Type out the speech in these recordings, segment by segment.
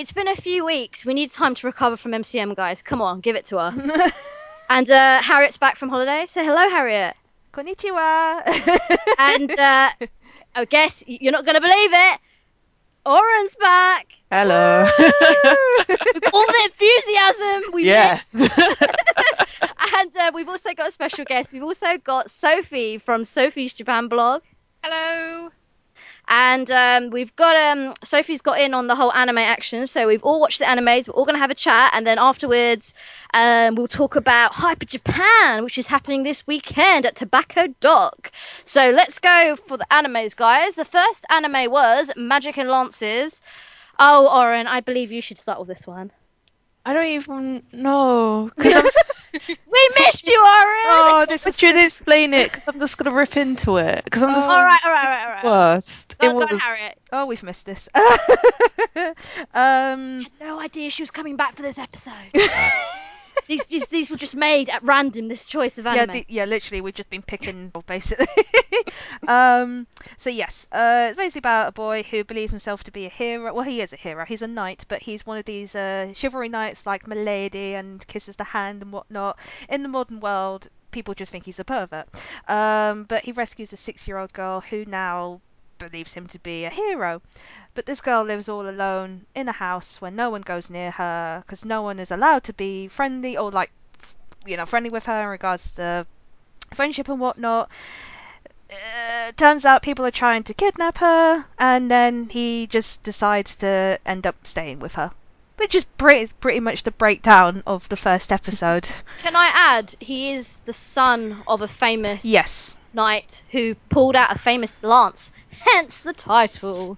in UK. It's been a few weeks. We need time to recover from MCM, guys. Come on, give it to us. and uh, Harriet's back from holiday. Say hello, Harriet. Konnichiwa. And uh, I guess you're not going to believe it. Oren's back. Hello. All the enthusiasm. We missed. yes. And uh, we've also got a special guest. We've also got Sophie from Sophie's Japan blog. Hello. And um, we've got um, Sophie's got in on the whole anime action, so we've all watched the animes. We're all going to have a chat, and then afterwards, um, we'll talk about Hyper Japan, which is happening this weekend at Tobacco Dock. So let's go for the animes, guys. The first anime was Magic and Lances. Oh, Oren, I believe you should start with this one. I don't even know. 'cause I'm, We missed you, Oren. oh, this is should explain it because I'm just gonna rip into it because I'm just all right, all right, all right, all right. worst. Go, it was Harriet. Oh, we've missed this. um, No idea she was coming back for this episode. these, these, these were just made at random. This choice of yeah, the, yeah, literally, we've just been picking basically. um, so yes, uh, it's basically about a boy who believes himself to be a hero. Well, he is a hero. He's a knight, but he's one of these uh, chivalry knights like Milady and kisses the hand and whatnot. In the modern world, people just think he's a pervert. Um, but he rescues a six-year-old girl who now believes him to be a hero. But this girl lives all alone in a house where no one goes near her because no one is allowed to be friendly or like, you know, friendly with her in regards to friendship and whatnot. Uh, turns out people are trying to kidnap her, and then he just decides to end up staying with her. Which is pretty, pretty much the breakdown of the first episode. Can I add, he is the son of a famous yes. knight who pulled out a famous lance, hence the title.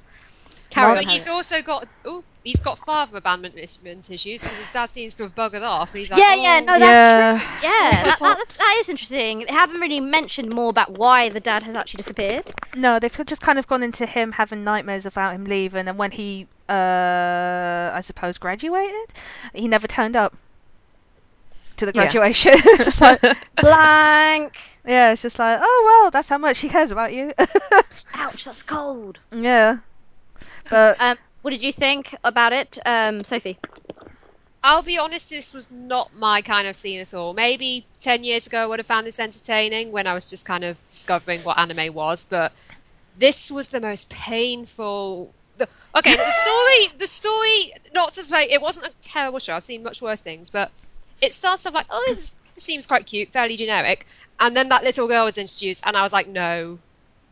Carry But on, he's Harriet. also got oh, he's got father abandonment issues because his dad seems to have buggered off. He's like, Yeah, oh, yeah, no, yeah. that's true. Yeah, that, that, that's, that is interesting. They haven't really mentioned more about why the dad has actually disappeared. No, they've just kind of gone into him having nightmares about him leaving, and when he, uh, I suppose, graduated, he never turned up to the Yeah. graduation. it's just like, Blank. yeah, it's just like, oh well, that's how much he cares about you. Ouch, that's cold. yeah, but Um, what did you think about it, um, Sophie? I'll be honest, this was not my kind of scene at all. Maybe 10 years ago I would have found this entertaining when I was just kind of discovering what anime was, but this was the most painful. Okay, the story, the story, not to say it wasn't a terrible show, I've seen much worse things, but it starts off like, oh, this seems quite cute, fairly generic, and then that little girl was introduced, and I was like, no.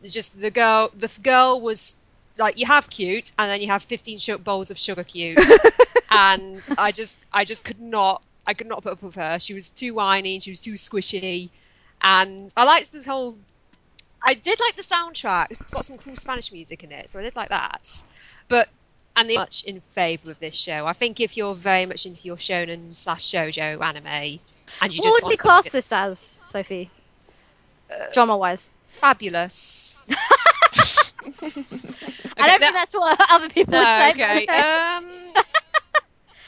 It's just the girl, the girl was like, you have cute, and then you have 15 sh- bowls of sugar cute and I just I just could not I could not put up with her. She was too whiny, she was too squishy, and I liked this whole. I did like the soundtrack. It's got some cool Spanish music in it, so I did like that. But and the much in favour of this show. I think if you're very much into your shonen slash shojo anime, and you What just would we class this as, Sophie? Drama wise. fabulous. I don't Okay, think that's what other people would No, say. okay. Um,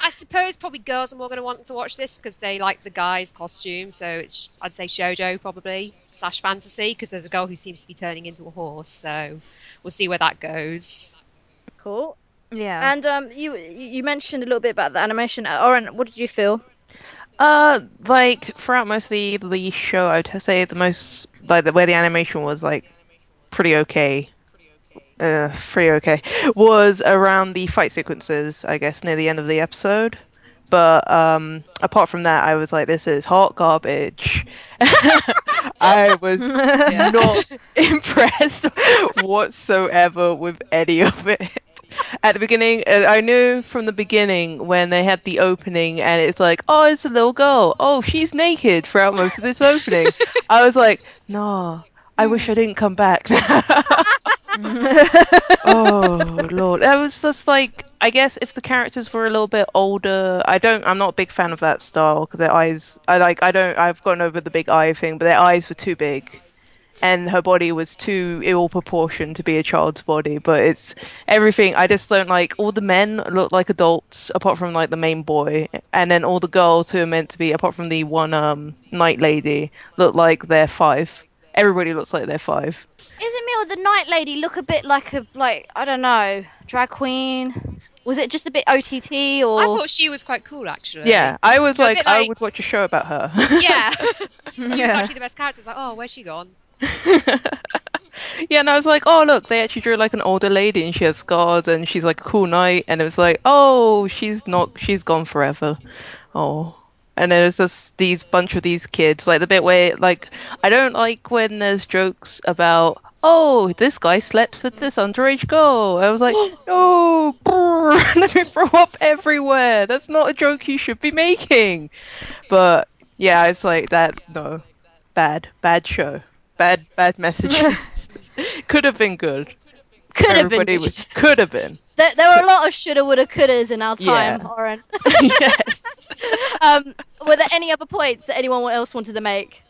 I suppose probably girls are more going to want to watch this because they like the guy's costume. So it's I'd say shojo probably slash fantasy because there's a girl who seems to be turning into a horse. So we'll see where that goes. Cool. yeah, And um, you you mentioned a little bit about the animation. Uh, Oren, what did you feel? Uh, like throughout most of the the show, I'd say the most like the where the animation was like pretty okay. Uh, pretty okay was around the fight sequences, I guess, near the end of the episode. But um, apart from that, I was like, "This is hot garbage." I was not impressed whatsoever with any of it. At the beginning, uh, I knew from the beginning when they had the opening, and it's like, "Oh, it's a little girl. Oh, she's naked." Throughout most of this opening, I was like, "No, I wish I didn't come back." oh lord, that was just like I guess if the characters were a little bit older, I don't. I'm not a big fan of that style because their eyes. I like. I don't. I've gotten over the big eye thing, but their eyes were too big, and her body was too ill proportioned to be a child's body. But it's everything. I just don't like. All the men look like adults, apart from like the main boy, and then all the girls who are meant to be, apart from the one um night lady, look like they're five. Everybody looks like they're five. Isn't me or the night lady look a bit like a like I don't know drag queen? Was it just a bit OTT or? I thought she was quite cool, actually. Yeah, I was A like, I would watch a show about her. Yeah. she was Yeah. actually the best character. It's like, oh, where's she gone? yeah, and I was like, oh look, they actually drew like an older lady and she has scars and she's like a cool knight, and it was like, oh, she's not, she's gone forever. Oh. And there's just these bunch of these kids, like the bit where, like, I don't like when there's jokes about, oh, this guy slept with this underage girl. I was like, no, brr, let me throw up everywhere. That's not a joke you should be making. But yeah, it's like that. No, bad, bad show, bad, bad messages. could have been good. Could have been. Everybody good. was could have been. There, there were a lot of shoulda, woulda, couldas in our time, Yeah. Oren. yes. um, were there any other points that anyone else wanted to make?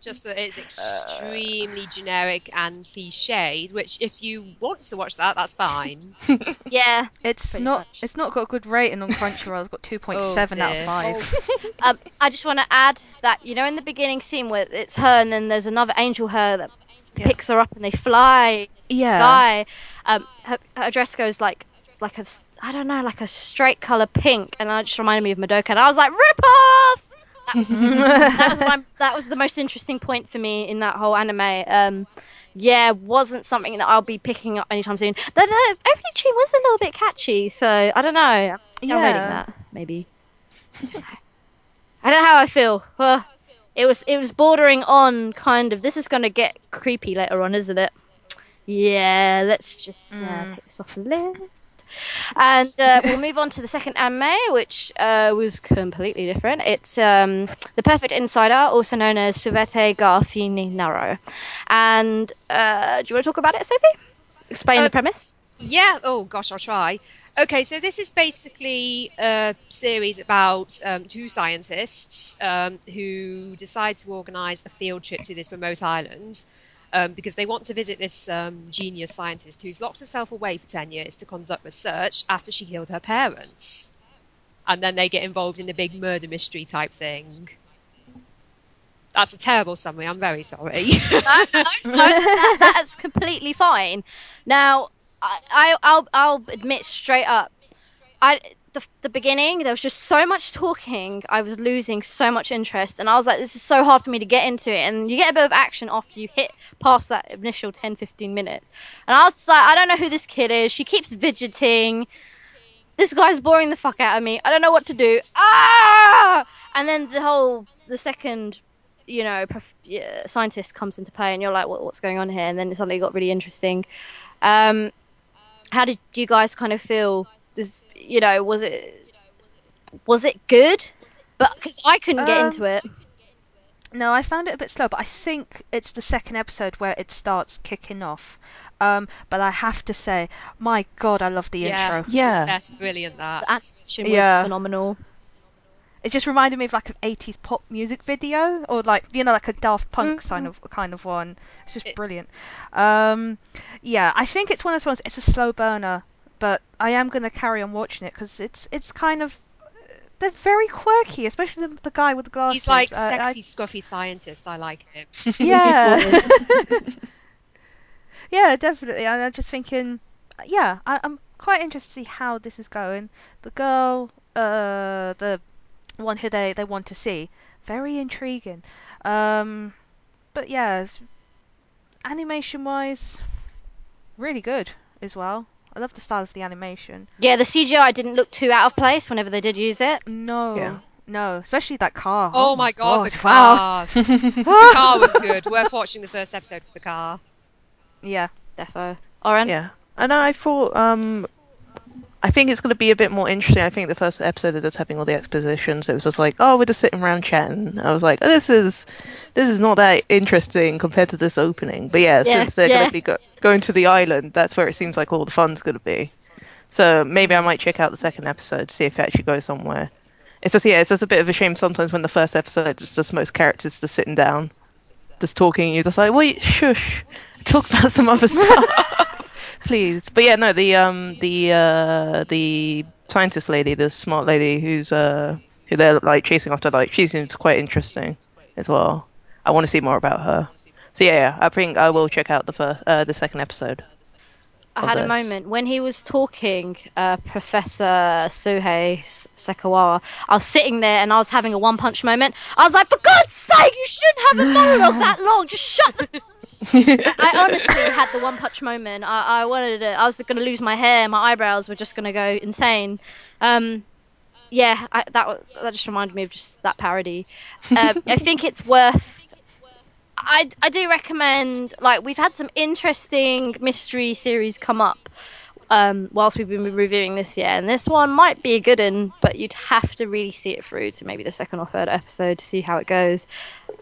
Just that it's extremely generic and cliched, which if you want to watch that, that's fine. Yeah. It's not. much. It's not got a good rating on Crunchyroll. It's got two point seven out of dear. five. Um, I just want to add that you know in the beginning scene where it's her and then there's another angel her that Yeah. picks her up and they fly in the Yeah. sky. Um, her, her dress goes like like a I don't know like a straight color pink, and that just reminded me of Madoka. And I was like, rip off. That was, that was my, that was the most interesting point for me in that whole anime. Um, yeah, wasn't something that I'll be picking up anytime soon. The, the opening tune was a little bit catchy, so I don't know. I'm Yeah. rating that maybe. I don't know. I don't know how I feel. Well, it was it was bordering on kind of. This is going to get creepy later on, isn't it? Yeah, let's just uh, Mm. take this off the list, and uh, we'll move on to the second anime, which uh, was completely different. It's um, the Perfect Insider, also known as Subete ga F ni Naru. And uh, do you want to talk about it, Sophie? Explain Uh, the premise. Yeah. Oh gosh, I'll try. Okay, so this is basically a series about um, two scientists um, who decide to organise a field trip to this remote island um, because they want to visit this um, genius scientist who's locked herself away for ten years to conduct research after she killed her parents, and then they get involved in a big murder mystery type thing. That's a terrible summary. I'm very sorry. no, no, that, that's completely fine. Now, I, I, I'll, I'll admit straight up, I the, the beginning there was just so much talking. I was losing so much interest, and I was like, this is so hard for me to get into it. And you get a bit of action after you hit past that initial 10, 15 minutes. And I was like, I don't know who this kid is. She keeps fidgeting. This guy's boring the fuck out of me. I don't know what to do. Ah! And then the whole the second you know, prof- yeah, scientist comes into play, and you're like, what, what's going on here? And then it suddenly got really interesting. Um, how did you guys kind of feel? This, you know, was it was it good? But because I couldn't get Um, into it. No, I found it a bit slow, but I think it's the second episode where it starts kicking off. Um, but I have to say, my God, I love the yeah, intro. Yeah. that's brilliant. That The animation was Yeah. phenomenal. It just reminded me of like an 80s pop music video, or like you know, like a Daft Punk Mhm. kind of kind of one. It's just It- brilliant. Um, yeah, I think it's one of those ones. It's a slow burner, but I am gonna carry on watching it because it's it's kind of they're very quirky, especially the, the guy with the glasses. He's like Uh, I- sexy, scruffy scientist. I like him. yeah, yeah, definitely. And I'm just thinking, yeah, I, I'm quite interested to see how this is going. The girl, uh, the one who they, they want to see, very intriguing. Um, but yeah, animation wise, really good as well. I love the style of the animation. yeah, the CGI didn't look too out of place whenever they did use it. No, Yeah. no, especially that car. Oh, my god, the wow. car! the car was good. Worth watching the first episode for the car. Yeah, Defo. Oren? Yeah, and I thought, um, I think it's going to be a bit more interesting. I think the first episode of just having all the expositions, it was just like, oh, we're just sitting around chatting. I was like, oh, this is, this is not that interesting compared to this opening. But yeah, Yeah, since they're yeah. going to be go- going to the island, that's where it seems like all the fun's going to be. So maybe I might check out the second episode, to see if it actually goes somewhere. It's just yeah, it's just a bit of a shame sometimes when the first episode is just most characters just sitting down, just talking. You're just like, wait, shush, talk about some other stuff, please. But yeah, no, the um the uh the scientist lady, the smart lady who's uh who they're like chasing after, like she seems quite interesting as well. I want to see more about her. So yeah, yeah I think I will check out the first uh the second episode. I had a moment when he was talking, uh, Professor Suhei Sekawara. I was sitting there and I was having a one punch moment. I was like, for God's sake, you shouldn't have a monologue that long. Just shut. The- I honestly had the one punch moment. I, I wanted it. I was going to lose my hair. My eyebrows were just going to go insane. Um, yeah, I, that that just reminded me of just that parody. Um, I think it's worth. I, I do recommend like we've had some interesting mystery series come up um, whilst we've been reviewing this year, and this one might be a good one, but you'd have to really see it through to maybe the second or third episode to see how it goes.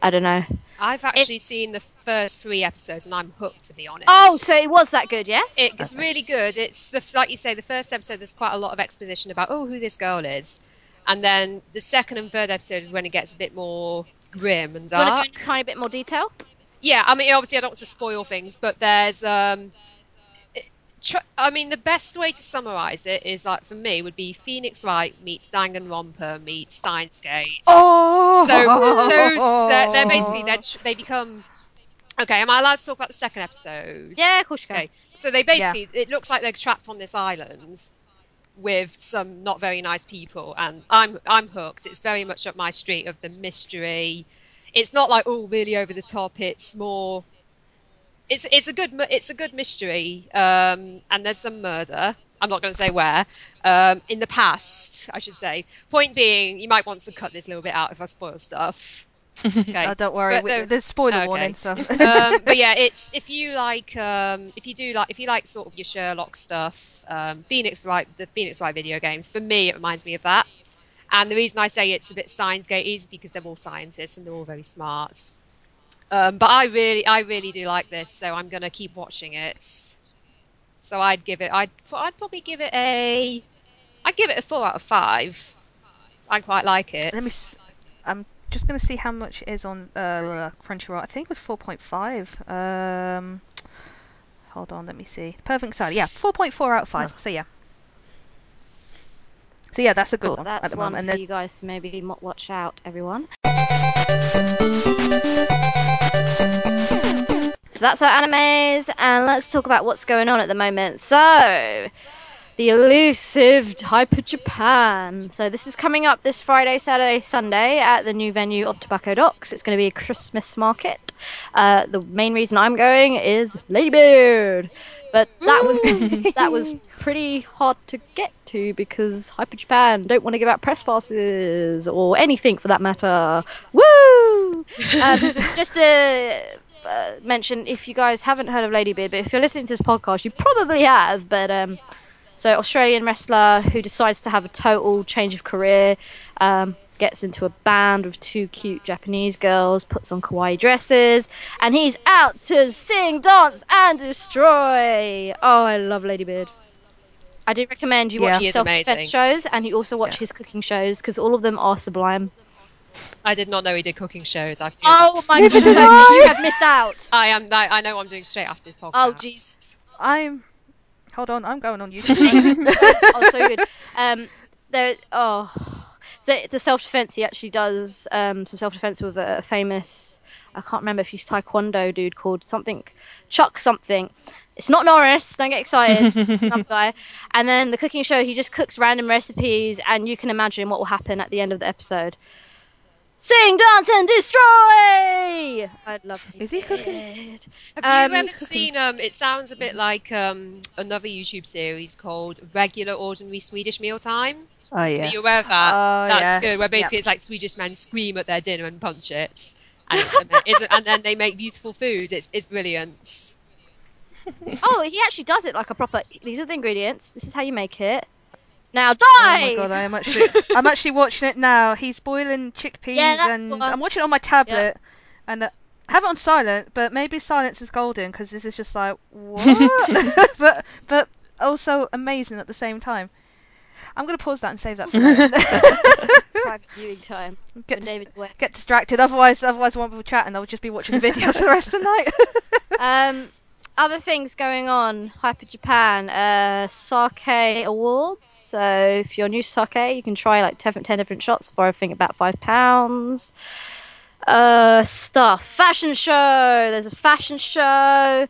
I don't know. I've actually seen the first three episodes and I'm hooked, to be honest. Oh, so it was that good, yes? It- it's really good. It's the, like you say, the first episode. There's quite a lot of exposition about oh who this girl is, and then the second and third episode is when it gets a bit more grim and Do you want dark. to go into a tiny bit more detail? Yeah, I mean, obviously, I don't want to spoil things, but there's. Um, it- tr- I mean, the best way to summarize it is like for me would be Phoenix Wright meets Danganronpa meets Steins Gate. Oh, So those they're, they're basically they're, tr- they become. Okay, am I allowed to talk about the second episode? Yeah, of course you can. Okay, so they basically it looks like they're trapped on this island with some not very nice people, and I'm I'm hooked. It's very much up my street of the mystery. It's not like oh really over the top. It's more. It's it's a good it's a good mystery, um, and there's some murder. I'm not going to say where. Um, in the past, I should say. Point being, you might want to cut this little bit out if I spoil stuff. Okay. Oh, don't worry. We- the- There's spoiler okay. warning, so um, but yeah, it's if you like, um, if you do like, if you like sort of your Sherlock stuff, um, Phoenix Wright, the Phoenix Wright video games. For me, it reminds me of that. And the reason I say it's a bit Steins Gate is because they're all scientists and they're all very smart. Um, but I really, I really do like this, so I'm gonna keep watching it. So I'd give it, I'd, I'd probably give it a, I'd give it a four out of five. I quite like it. let me. s- I'm just gonna see how much it is on uh, Crunchyroll. I think it was 4.5. Um, hold on, let me see. Perfect side, yeah, 4.4 out of five. So yeah. So yeah, that's a good Cool. one at That's the one moment. for And you guys to maybe mo- watch out, everyone. So that's our animes, and let's talk about what's going on at the moment. So, the elusive Hyper Japan. So this is coming up this Friday, Saturday, Sunday at the new venue of Tobacco Docks. It's going to be a Christmas market. Uh, the main reason I'm going is Ladybeard, but that was that was pretty hard to get to because Hyper Japan don't want to give out press passes or anything for that matter. Woo! Um, just to uh, mention, if you guys haven't heard of Ladybeard, but if you're listening to this podcast, you probably have. But um, so Australian wrestler who decides to have a total change of career, um, gets into a band with two cute Japanese girls, puts on kawaii dresses, and he's out to sing, dance, and destroy. Oh, I love Lady Ladybeard. I do recommend you Yeah. watch He his self-defense shows, and you also watch Yeah. his cooking shows because all of them are sublime. I did not know he did cooking shows. I, Oh my Neither goodness, I. you have missed out. I am. I I know what I'm doing straight after this podcast. Oh, jeez. I'm. Hold on, I'm going on YouTube. oh, so good. Um, there. Oh, so it's a self defense. He actually does um, some self defense with a famous. I can't remember if he's Taekwondo dude called something Chuck something. It's not Norris. Don't get excited. Another guy. And then the cooking show. He just cooks random recipes, and you can imagine what will happen at the end of the episode. Sing, dance, and destroy. I'd love. To. Is he cooking? it. Have Um, you ever seen? Um, it sounds a bit like um, another YouTube series called Regular Ordinary Swedish Mealtime. Oh yeah. Are you aware of that? Oh, That's yeah. good. Where basically it's like Swedish men scream at their dinner and punch it, and it's, it's and then they make beautiful food. It's it's brilliant. Oh, he actually does it like a proper. These are the ingredients. This is how you make it. Now die. Oh my god, I am actually I'm actually watching it now. He's boiling chickpeas Yeah, and I'm- I'm watching it on my tablet and uh, I have it on silent, but maybe silence is golden because this is just like what? but but also amazing at the same time. I'm gonna pause that and save that for. Private viewing time. get, dis- get distracted. Otherwise, otherwise I won't be chatting. I'll just be watching the videos for the rest of the night. Um, other things going on. Hyper Japan. Uh, sake awards. So if you're new to sake, you can try like 10, 10 different shots for I think about five pounds. Uh, stuff. Fashion show. There's a fashion show.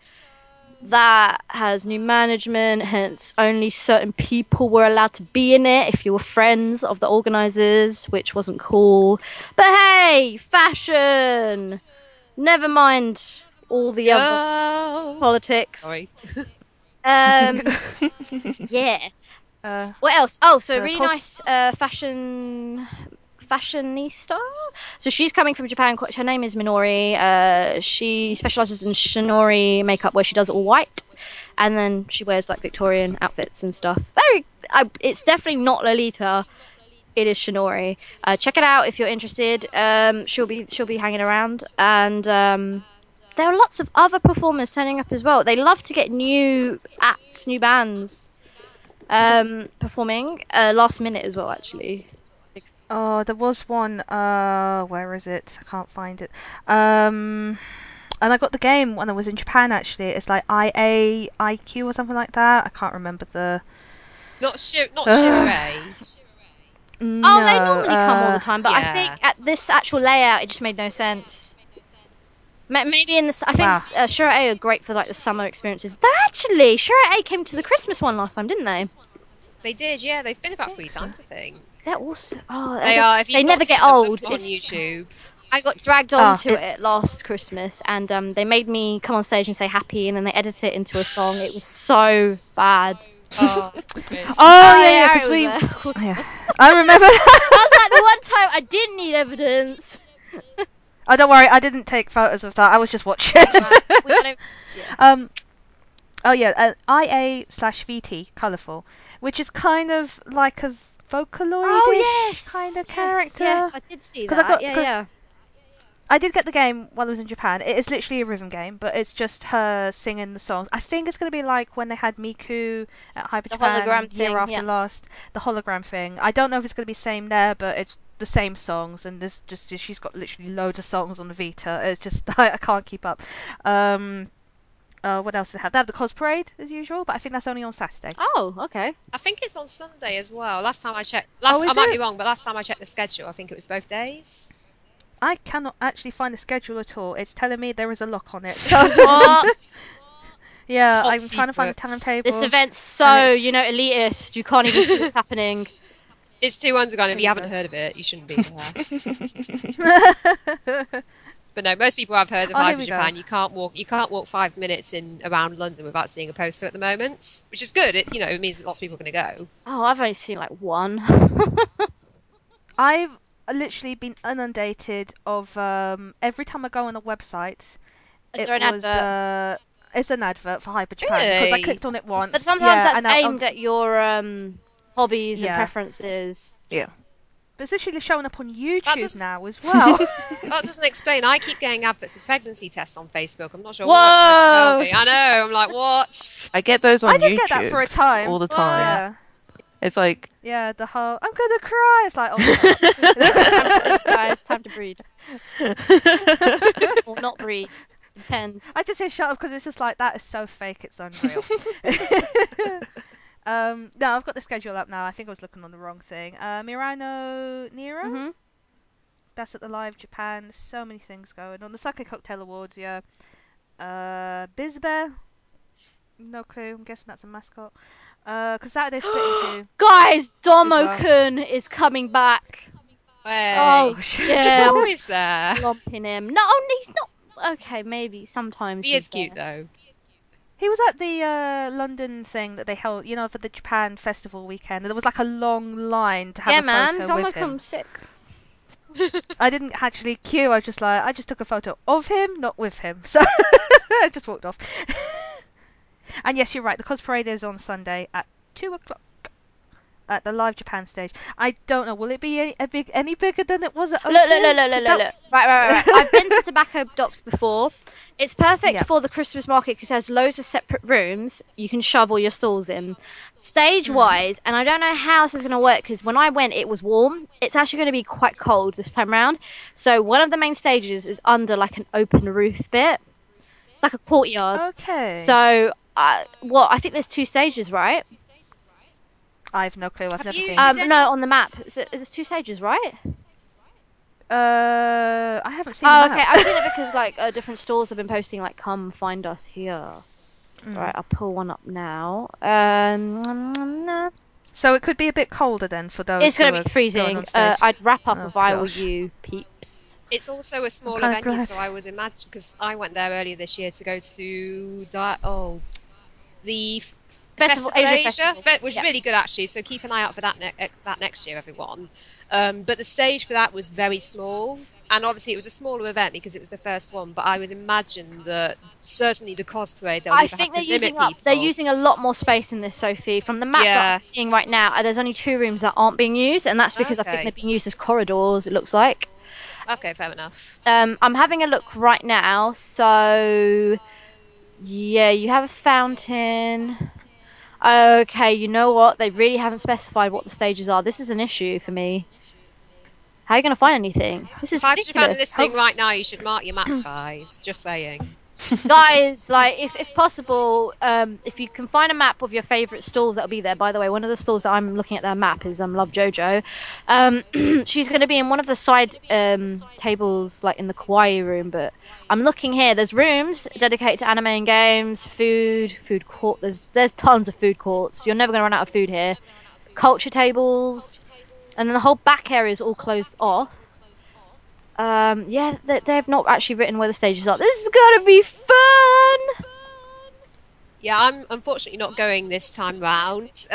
that has new management, hence only certain people were allowed to be in it if you were friends of the organisers, which wasn't cool. But hey, fashion! Never mind all the other Oh. politics. Sorry. Um, yeah. Uh, What else? Oh, so The really cos- nice uh, fashion fashionista. So she's coming from Japan. Her name is Minori. Uh, she specializes in shironuri makeup, where she does it all white, and then she wears like Victorian outfits and stuff. Very, I, it's definitely not Lolita. It is Shironuri. Uh, check it out if you're interested. Um, she'll be she'll be hanging around, and um, there are lots of other performers turning up as well. They love to get new acts, new bands um, performing uh, last minute as well. Actually, oh, there was one. Uh, where is it? I can't find it. Um, and I got the game when I was in Japan. Actually, it's like IA IQ or something like that. I can't remember the. Not Shir- not Ugh. Shirei. No, oh, they normally come all uh, the time, but I think at this actual layout, it just made no sense. Ma- Maybe in this, I think Wow. uh, Shura A are great for like the summer experiences. They actually, Shura A came to the Christmas one last time, didn't they? They did, yeah. They've been about three times, I think. They're awesome. oh, They are. If they never get seen them, look old. on It's- YouTube. I got dragged Oh, onto it's- it last Christmas, and um, they made me come on stage and say happy, and then they edited it into a song. It was so bad. Oh, Oh, Oh, yeah, yeah, because we. was. Yeah, I remember. I was like the one time I didn't need evidence. Oh, don't worry, I didn't take photos of that. I was just watching. We Um, oh yeah, uh, IA slash VT, colourful, which is kind of like a Vocaloid oh yes, kind of yes, character. Yes, I did see 'Cause that. I got- yeah, 'cause- yeah. I did get the game while I was in Japan. It is literally a rhythm game, but it's just her singing the songs. I think it's going to be like when they had Miku at Hyper The Japan hologram year thing, after yeah. last, the hologram thing. I don't know if it's going to be same there, but it's the same songs, and there's just she's got literally loads of songs on the Vita. It's just I can't keep up. Um, uh, what else did they have? They have the cos parade as usual, but I think that's only on Saturday. Oh, okay. I think it's on Sunday as well. Last time I checked, last Oh, I might it? be wrong, but last time I checked the schedule, I think it was both days. I cannot actually find the schedule at all. It's telling me there is a lock on it. So yeah, Top I'm trying to find the secrets. timetable. this event's so you know elitist. You can't even see what's happening. It's two ones gone. If you you haven't heard of it, you shouldn't be there. but no, most people have heard of Oh, here Hyper we go. Japan. You can't walk. You can't walk five minutes in around London without seeing a poster at the moment, which is good. It's you know it means lots of people are going to go. Oh, I've only seen like one. I've literally been inundated of um, every time I go on a website. Is it there an was, advert? Uh, it's an advert for Hyper Japan because I clicked on it once. But sometimes yeah, that's and I- aimed at your um, hobbies Yeah. and preferences. Yeah. But it's literally showing up on YouTube does- now as well. That doesn't explain. I keep getting adverts of pregnancy tests on Facebook. I'm not sure Whoa! what it's trying me. I know. I'm like, what? I get those on I did YouTube get that for a time. all the time. Yeah, It's like yeah. The whole I'm gonna cry. It's like, oh, shut up. Guys, time to breed. or not breed. Depends. I just say shut up because it's just like that is so fake. It's unreal. Um, no, I've got the schedule up now. I think I was looking on the wrong thing. Uh, Mirano Nero. hmm That's at the Live Japan. There's so many things going on. The Sake Cocktail Awards, yeah. Uh, Bizbear. No clue. I'm guessing that's a mascot. Uh, because Saturday's split into. Guys, well. Domo-kun is coming back. Hey. Oh, He's yeah. always there. lumping him. No, he's not. Okay, maybe sometimes. He he's is cute there. though. He was at the uh, London thing that they held, you know, for the Japan Festival weekend. There was like a long line to have Yeah, a man, photo with him. Domo-kun's sick. I didn't actually queue. I was just like, I just took a photo of him, not with him. So I just walked off. and yes, you're right. The cos parade is on Sunday at two o'clock at the live Japan stage. I don't know. Will it be any, a big any bigger than it was at Look, O2? look, look, look, look, 'Cause look, look. Right, right, right. right. I've been to Tobacco Docks before. It's perfect Yeah. for the Christmas market because it has loads of separate rooms you can shove all your stalls in. Stage wise, and I don't know how this is going to work because when I went, it was warm. It's actually going to be quite cold this time round. So one of the main stages is under like an open roof bit. It's like a courtyard. Okay. So, uh, what? I think there's two stages, right? I've no clue. I've Have never you- been. Um, no, on the map. Is it, is it two stages, right? uh, I haven't seen. Oh, the okay. I've seen it because like uh, different stores have been posting like, "Come find us here." Right, I'll pull one up now. Um, So it could be a bit colder then for those. it's going to be freezing. Uh. I'd wrap up Oh, if I were you, peeps. It's also a smaller kinda venue, glad. so I was imagine because I went there earlier this year to go to Di- oh the f- Festival- Festival Asia Asia, Festival. fe- which Yeah. is really good actually. So keep an eye out for that ne- eh, that next year, everyone. Um, but the stage for that was very small, and obviously it was a smaller event because it was the first one. But I would imagine that certainly the cosplay They'll I think have they're to limit using up. They're using a lot more space in this, Sophie. From the map that I'm seeing right now, uh, there's only two rooms that aren't being used, and that's because I think they're being used as corridors. It looks like. Okay, fair enough. Um, I'm having a look right now. So, yeah, you have a fountain. Okay, you know what? They really haven't specified what the stages are. This is an issue for me. How are you going to find anything? This is If Japan ridiculous. listening right now, you should mark your maps, guys. Just saying. guys like if, if possible um if you can find a map of your favorite stalls that'll be there by the way one of the stalls that i'm looking at their map is um love jojo um she's going to be in one of the side um tables like in the kawaii room but i'm looking here there's rooms dedicated to anime and games food food court there's there's tons of food courts you're never going to run out of food here culture tables and then the whole back area is all closed off um, yeah, they, they've not actually written where the stages are. This is gonna be fun. Yeah, I'm unfortunately not going this time round.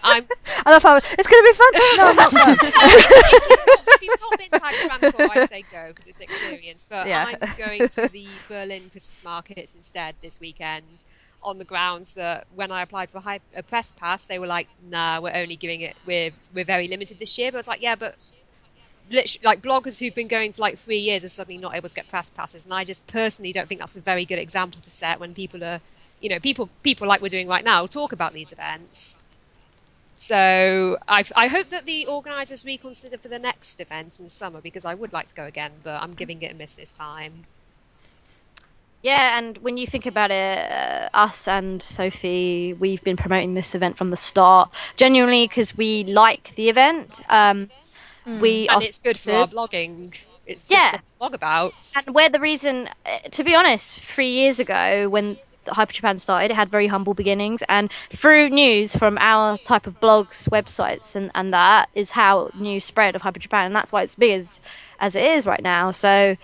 Um, I'm I love how it's going to be fun. No, I'm not going. if you've not been to Hyperramcore, I'd say go because it's an experience. But Yeah. I'm going to the Berlin Christmas markets instead this weekend on the grounds that when I applied for hy- a press pass, they were like, "Nah, we're only giving it. We're we're very limited this year." But I was like, "Yeah, but." Like bloggers who've been going for like three years are suddenly not able to get press passes, and I just personally don't think that's a very good example to set when people are, you know, people people like we're doing right now talk about these events. So I, I hope that the organisers reconsider for the next event in summer because I would like to go again, but I'm giving it a miss this time. Yeah, and when you think about it, uh, us and Sophie, we've been promoting this event from the start, genuinely because we like the event. Um, We are And it's good for our blogging. It's good Yeah. blog about. And we're the reason, uh, to be honest, three years ago when Hyper Japan started, it had very humble beginnings. And through news from our type of blogs, websites, and, and that is how news spread of Hyper Japan. And that's why it's big as, as it is right now. So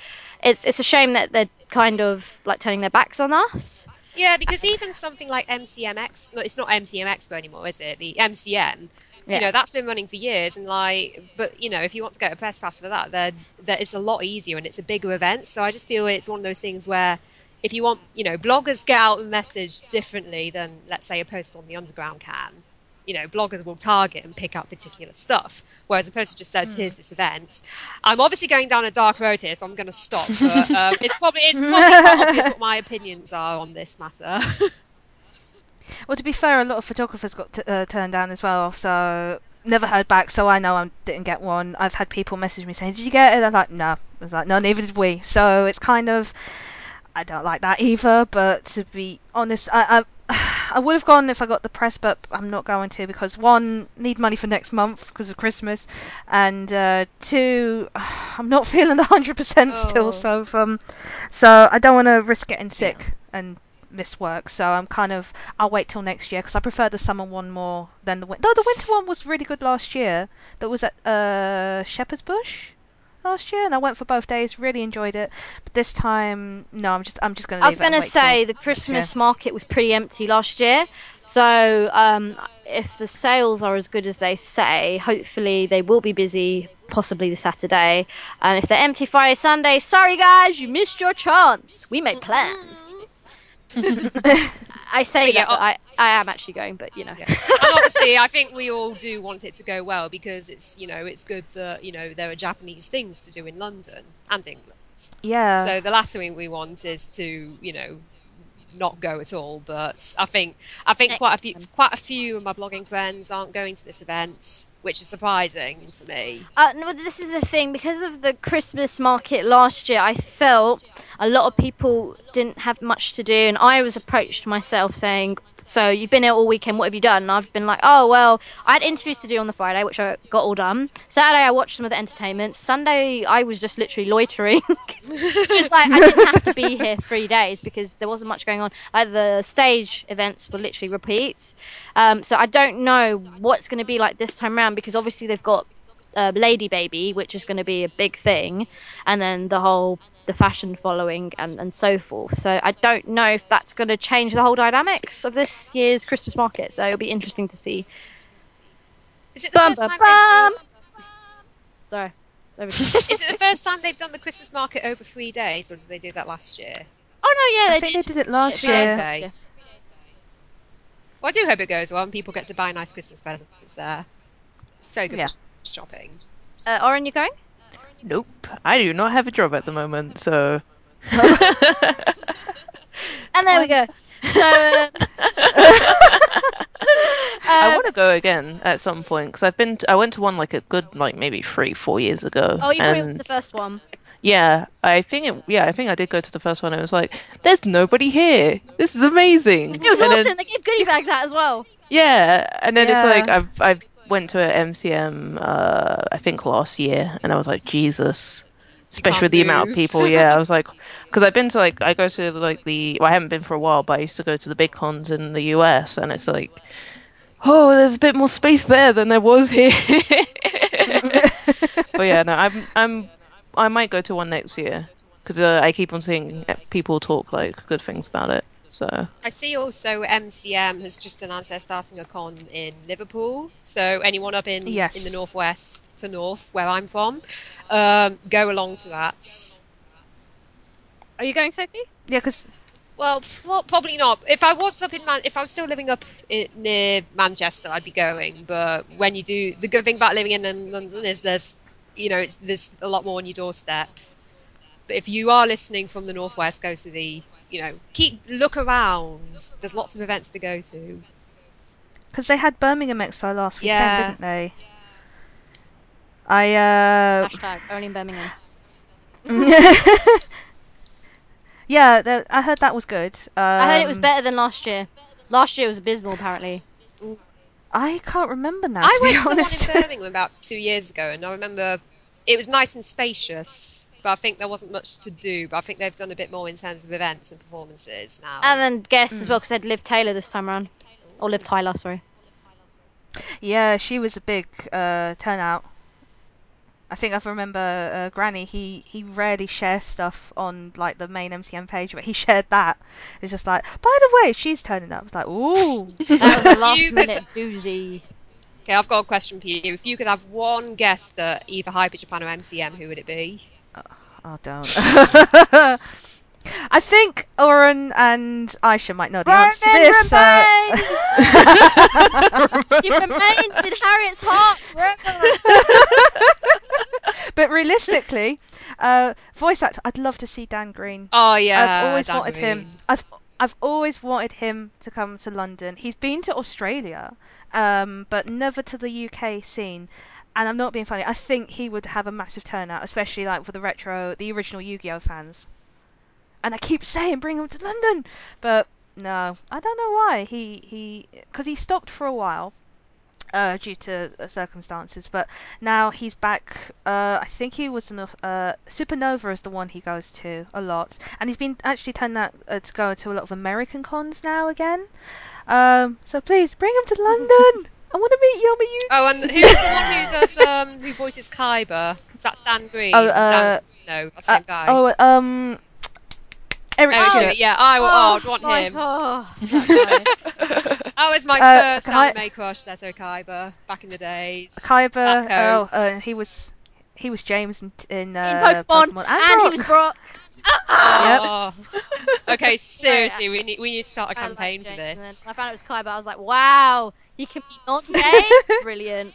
it's, it's a shame that they're kind of like turning their backs on us. Yeah, because even something like MCMX, no, it's not MCM Expo anymore, is it? The MCM. Yeah. You know that's been running for years, and like, but you know, if you want to get a press pass for that, then that it's a lot easier and it's a bigger event. So I just feel it's one of those things where, if you want, you know, bloggers get out a message differently than let's say a post on the underground can. You know, bloggers will target and pick up particular stuff, whereas a poster just says, "Here's this event." I'm obviously going down a dark road here, so I'm going to stop. But um, it's probably it's probably obvious what my opinions are on this matter. Well, to be fair, a lot of photographers got t- uh, turned down as well, so never heard back. So I know I didn't get one. I've had people message me saying, "Did you get it?" I'm like, "No." I was like, "No, neither did we." So it's kind of, I don't like that either. But to be honest, I I, I would have gone if I got the press, but I'm not going to because one, need money for next month because of Christmas, and uh, two, I'm not feeling hundred percent Oh. still. So um, so I don't want to risk getting sick and miss work. So I'm kind of I'll wait till next year because I prefer the summer one more than the winter. No, the winter one was really good last year. That was at uh, Shepherd's Bush last year, and I went for both days. Really enjoyed it. But this time, no, I'm just I'm just gonna. I was going to say the Christmas market was pretty empty last year. So um, if the sales are as good as they say, hopefully they will be busy. Possibly the Saturday. And if they're empty Friday, Sunday, sorry guys, you missed your chance. We make plans. I say yeah, that, but I- I, am actually going, but you know. Yeah. and obviously, I think we all do want it to go well because it's you know it's good that you know there are Japanese things to do in London and England. Yeah. So the last thing we want is to you know not go at all. But I think I think quite a few quite a few of my blogging friends aren't going to this event, which is surprising for me. Uh, no, this is the thing because of the Christmas market last year. I felt a lot of people didn't have much to do, and I was approached myself saying, "So you've been here all weekend. What have you done?" And I've been like, "Oh well, I had interviews to do on the Friday, which I got all done. Saturday I watched some of the entertainment. Sunday I was just literally loitering. It's like I didn't have to be here three days because there wasn't much going on. Like the stage events were literally repeats. Um, so I don't know what's going to be like this time around because obviously they've got uh, Lady Baby, which is going to be a big thing, and then the whole the fashion following and, and so forth. So I don't know if that's going to change the whole dynamics of this year's Christmas market. So it'll be interesting to see. Is it the Bum, first bum, time bum. Sorry. There we go. is it the first time they've done the Christmas market over three days, or did they do that last year? oh no, yeah, I they think did. they did it last Yeah, year. okay. Well, I do hope it goes well and people get to buy nice Christmas presents there. It's very good Yeah. For shopping. Uh, Oren, you going? Nope. I do not have a job at the moment, so And there we go. So, um, I um, want to go again at some point because I've been. To, I went to one like a good like maybe three, four years ago. oh, you probably and was the first one. yeah, I think it. Yeah, I think I did go to the first one. and It was like, there's nobody here. This is amazing. It was And then- awesome. They gave goodie bags out as well. Yeah, and then it's like I've I've went to a MCM uh, I think last year, and I was like Jesus, especially with the amount of people. Yeah, I was like, because I've been to like I go to like the well, I haven't been for a while, but I used to go to the big cons in the US, and it's like, oh, there's a bit more space there than there was here. but yeah, no, I'm I'm I might go to one next year because uh, I keep on seeing people talk like good things about it. So I see also MCM has just announced they're starting a con in Liverpool. So anyone up in Yes. in the northwest to north, where I'm from, um, go along to that. Are you going, Sophie? Yeah, because Well, f- probably not. If I was up in Man- if I was still living up i near Manchester, I'd be going. But when you do, the good thing about living in London is there's, you know, it's there's a lot more on your doorstep. But if you are listening from the northwest, go to the, you know, keep look around. There's lots of events to go to. because they had Birmingham Expo last weekend, Yeah. didn't they? I uh Hashtag only in Birmingham. yeah, the, I heard that was good. Um, I heard it was better than last year. Last year was abysmal, apparently. I can't remember now. I to went be to the one in Birmingham about two years ago, and I remember it was nice and spacious. But I think there wasn't much to do. But I think they've done a bit more in terms of events and performances now. And then guests as well, because they'd Liv Taylor this time around. Or Liv Tyler, sorry. Yeah, she was a big uh, turnout. I think I remember uh, Granny. He he rarely shares stuff on like the main MCM page, but he shared that. It's just like, by the way, she's turning up. It's like, ooh, That was a last minute doozy. Okay, I've got a question for you. If you could have one guest at either Hyper Japan or MCM, who would it be? oh don't. I think Oren and Aisha might know the answer to this. Uh, He remains in Harriet's heart but realistically, uh, voice actor, I'd love to see Dan Green. Oh yeah, I've always Dan wanted him. I've I've always wanted him to come to London. He's been to Australia, um, but never to the UK scene. And I'm not being funny. I think he would have a massive turnout, especially like for the retro, the original Yu-Gi-Oh fans. And I keep saying bring him to London, but no, I don't know why. He he because he stopped for a while. Uh, due to uh, circumstances, but now he's back. Uh, I think he was enough. Uh, Supernova is the one he goes to a lot, and he's been actually turned that uh, to go to a lot of American cons now again. Um, so please bring him to London. I want to meet Yama Yu. Oh, and who's the one who's us, um, who voices Kaiba? Is that Stan Green? Oh, Dan- uh, no, that's the same guy. oh, um, Eric Oh, Stuart. yeah, I, oh, I'd want my him. God. That was my Uh, first Kai- anime crush, Seto Kaiba, back in the days. Kaiba. Black Oh, uh, he was he was James in, in, in uh, Pokemon, and he was Brock. Oh. okay, seriously, we need we need to start a I like campaign for this. I found it was Kai, but I was like, wow, he can be non-gay. Brilliant.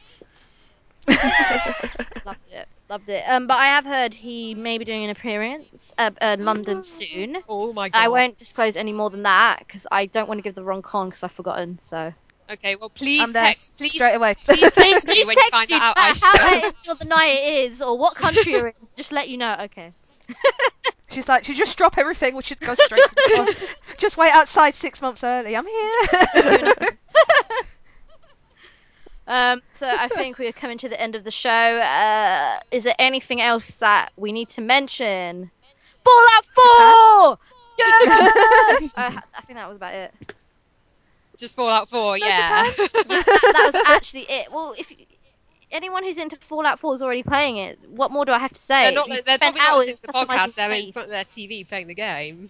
Loved it. Loved it. Um, but I have heard he may be doing an appearance uh, uh, in London soon. Oh my god! I won't disclose any more than that because I don't want to give the wrong con because I've forgotten. So Okay, well, please text, please, Straight away. please text me please when you text find you that out. back Aisha. how late of the night it is or what country you're in. Just let you know. Okay. She's like, she just drop everything, we should go straight to the. Just wait outside six months early. I'm here. Um, so I think we're coming to the end of the show. Uh, is there anything else that we need to mention? Fallout Four. Yeah. I, I think that was about it. Just Fallout 4, yeah. that, that was actually it. Well, if anyone who's into Fallout 4 is already playing it, what more do I have to say? they're not, You've they're spent probably hours listening to the customizing podcast, they're in front of their TV playing the game.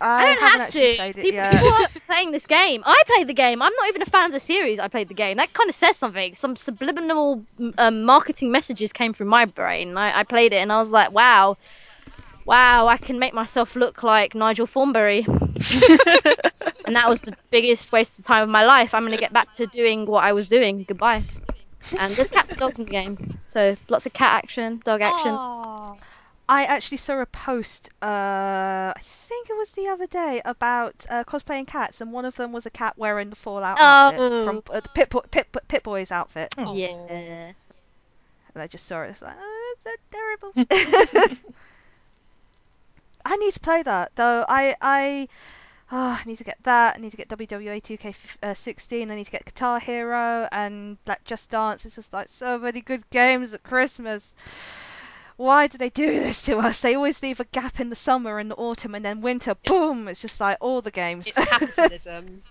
I, I don't have to. played it People, yet. are playing this game. I played the game. I'm not even a fan of the series. I played the game. That kind of says something. Some subliminal um, marketing messages came through my brain. I, I played it and I was like, wow, wow, I can make myself look like Nigel Thornberry. and that was the biggest waste of time of my life. I'm going to get back to doing what I was doing. Goodbye. And there's cats and dogs in the game. So lots of cat action, dog action. I actually saw a post, uh, I think it was the other day, about uh, cosplaying cats, and one of them was a cat wearing the Fallout outfit Oh. from uh, the Pit, Bo- Pit, Pit Boy's outfit. Yeah. And I just saw it. It's like, oh, that's terrible. I need to play that though. I I. Oh, I need to get that. I need to get WWE 2K16. I need to get Guitar Hero and Black Just Dance. It's just like so many good games at Christmas. Why do they do this to us? They always leave a gap in the summer and the autumn, and then winter, boom! It's just like all the games. It's capitalism.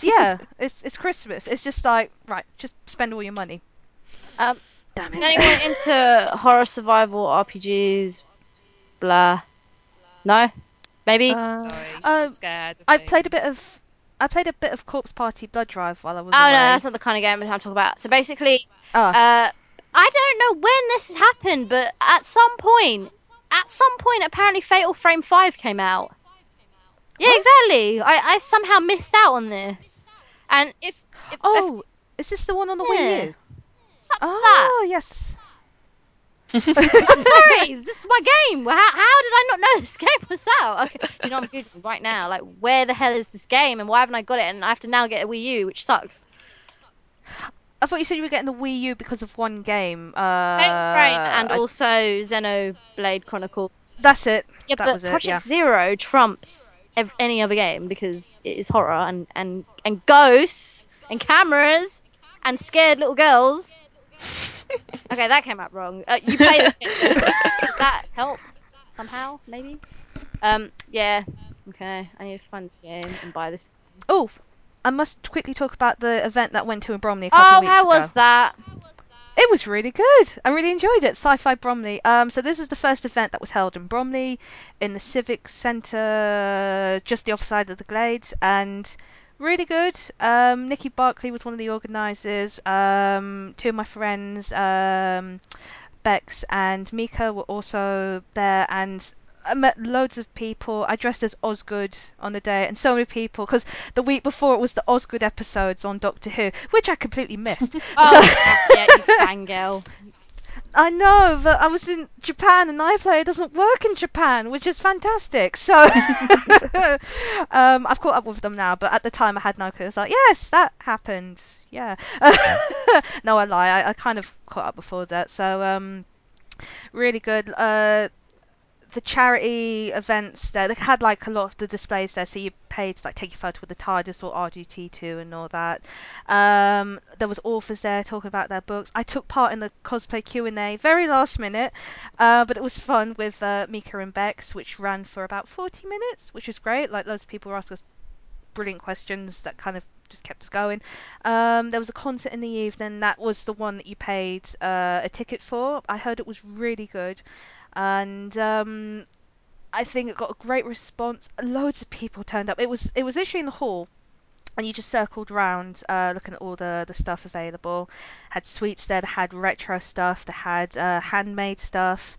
yeah, it's it's Christmas. It's just like right, just spend all your money. Um, Damn it. Anyone into horror survival RPGs? Blah. No? Maybe? Uh, Sorry, uh, I'm scared. I played a bit of. I played a bit of Corpse Party Blood Drive while I was oh away. no, that's not the kind of game I'm talking about. So basically, Ah. uh, I don't know when this has happened, but at some point, at some point, apparently Fatal Frame Five came out. Yeah, exactly. I, I somehow missed out on this, and if, if oh, is this the one on the Yeah. Wii U? if something Oh yes. I'm sorry, this is my game. How, how did I not know this game was out? Okay, you know, I'm googling right now. Like, where the hell is this game, and why haven't I got it? And I have to now get a Wii U, which sucks. I thought you said you were getting the Wii U because of one game. Uh, and I- also Xenoblade Chronicles. that's it. Yeah, that but was it, Project yeah. Zero trumps ev- any other game because it is horror and, and, and ghosts and cameras and scared little girls. okay, that came out wrong. Uh, you play this game. That help somehow? Maybe. Um. Yeah. Okay. I need to find this game and buy this. Oh, I must quickly talk about the event that went to in Bromley a couple Oh, of weeks how ago. was that? It was really good. I really enjoyed it. Sci-Fi Bromley. Um, so this is the first event that was held in Bromley, in the Civic Centre, just the opposite side of the Glades, and really good. Um, Nikki Barkley was one of the organisers. Um, two of my friends, um, Bex and Mika, were also there, and I met loads of people. I dressed as Osgood on the day, and so many people because the week before it was the Osgood episodes on Doctor Who, which I completely missed. Oh, yeah, you fangirl. I know, but I was in Japan and iPlayer doesn't work in Japan, which is fantastic. So um, I've caught up with them now, but at the time I had no clue. I was like, yes, that happened. Yeah. no, I lie. I, I kind of caught up before that. So um, really good. Uh, the charity events there, they had like a lot of the displays there, so you paid to like take your photo with the TARDIS or R2-D2 and all that. Um, there was authors there talking about their books. I took part in the cosplay Q and A, very last minute, uh, but it was fun with uh, Mika and Bex, which ran for about forty minutes, which was great. Like loads of people were asking us brilliant questions that kind of just kept us going. Um, there was a concert in the evening. That was the one that you paid uh, a ticket for. I heard it was really good, and um, I think it got a great response. Loads of people turned up. It was it was literally in the hall, and you just circled around, uh, looking at all the the stuff available. Had sweets there. They had retro stuff. They had uh, handmade stuff.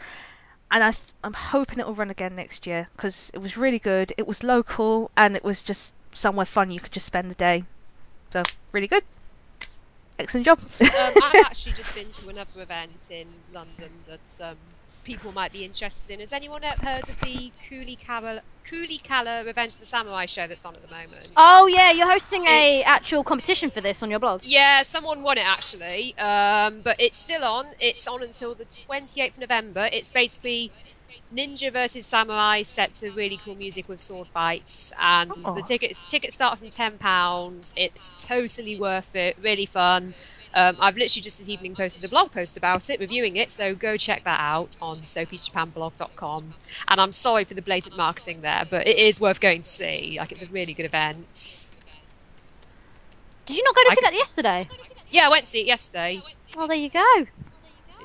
And I th- I'm hoping it will run again next year because it was really good. It was local and it was just somewhere fun you could just spend the day. So really good. Excellent job. um, I've actually just been to another event in London that's um, people might be interested in. Has anyone heard of the Cooley Cavall- Coolie Kala Revenge of the Samurai show that's on at the moment. Oh yeah, you're hosting a It's- actual competition for this on your blog. Yeah, someone won it actually, um, but it's still on. It's on until the 28th of November. It's basically ninja versus samurai set to really cool music with sword fights, and the tickets tickets start from ten pounds. It's totally worth it, really fun. Um, I've literally just this evening posted a blog post about it, reviewing it, so go check that out on sophiesjapanblog.com. And I'm sorry for the blatant marketing there, but it is worth going to see. Like, it's a really good event. Did you not go to I see c- that yesterday? Yeah, I went to see it yesterday. Oh, there you go.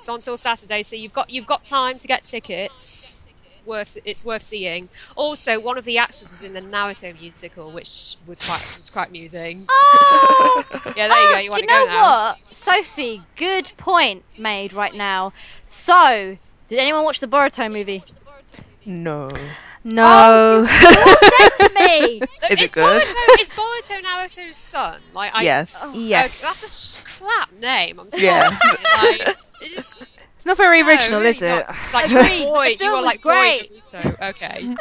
It's on till Saturday, so you've got you've got time to get tickets. It's worth it's worth seeing. Also, one of the actors was in the Naruto musical, which was quite was quite amusing. Oh, Yeah, there you go. oh, You ah, do want to go now? Do you know what, Sophie? Good point made right now. So, did anyone watch the Boruto movie? No. No. Oh, that's me. Is is it good? Boruto, is Boruto Naruto's son? Like, I, Yes. oh, Yes. that's a s- crap name. I'm sorry. Yeah. like, it's just, it's not very no, original, really is it? not. It's like you Agreed, were but boy, you were like boy great. Naruto. Okay.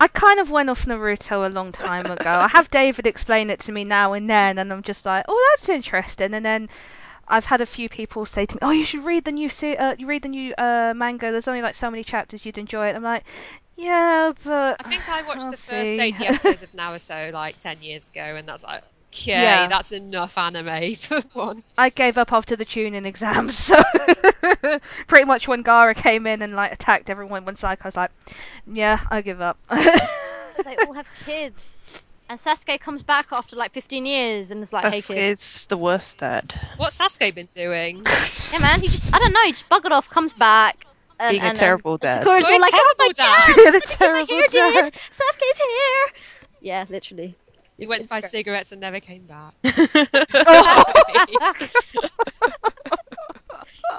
I kind of went off Naruto a long time ago. I have David explain it to me now and then, and I'm just like, oh, that's interesting. And then I've had a few people say to me, oh, you should read the new se- uh, you read the new uh, manga. There's only like so many chapters, you'd enjoy it. I'm like, yeah, but I think I watched I'll the first see. 80 episodes of Naruto like 10 years ago, and that's like, okay, Yeah. that's enough anime for one. I gave up after the chunin exams. So pretty much when Gaara came in and like attacked everyone one side, I was like, yeah, I give up. they all have kids. And Sasuke comes back after like 15 years and is like, hey Sasuke kids. is the worst dad. What's Sasuke been doing? Yeah, man, he just, I don't know, he just buggered off, comes back. And, Being a and, terrible and dad. Sakura's Being all like, oh my dad. god, Yeah, the look at my terrible hair, dad. dude. Sasuke's here. Yeah, literally. He went to buy cigarettes and never came back.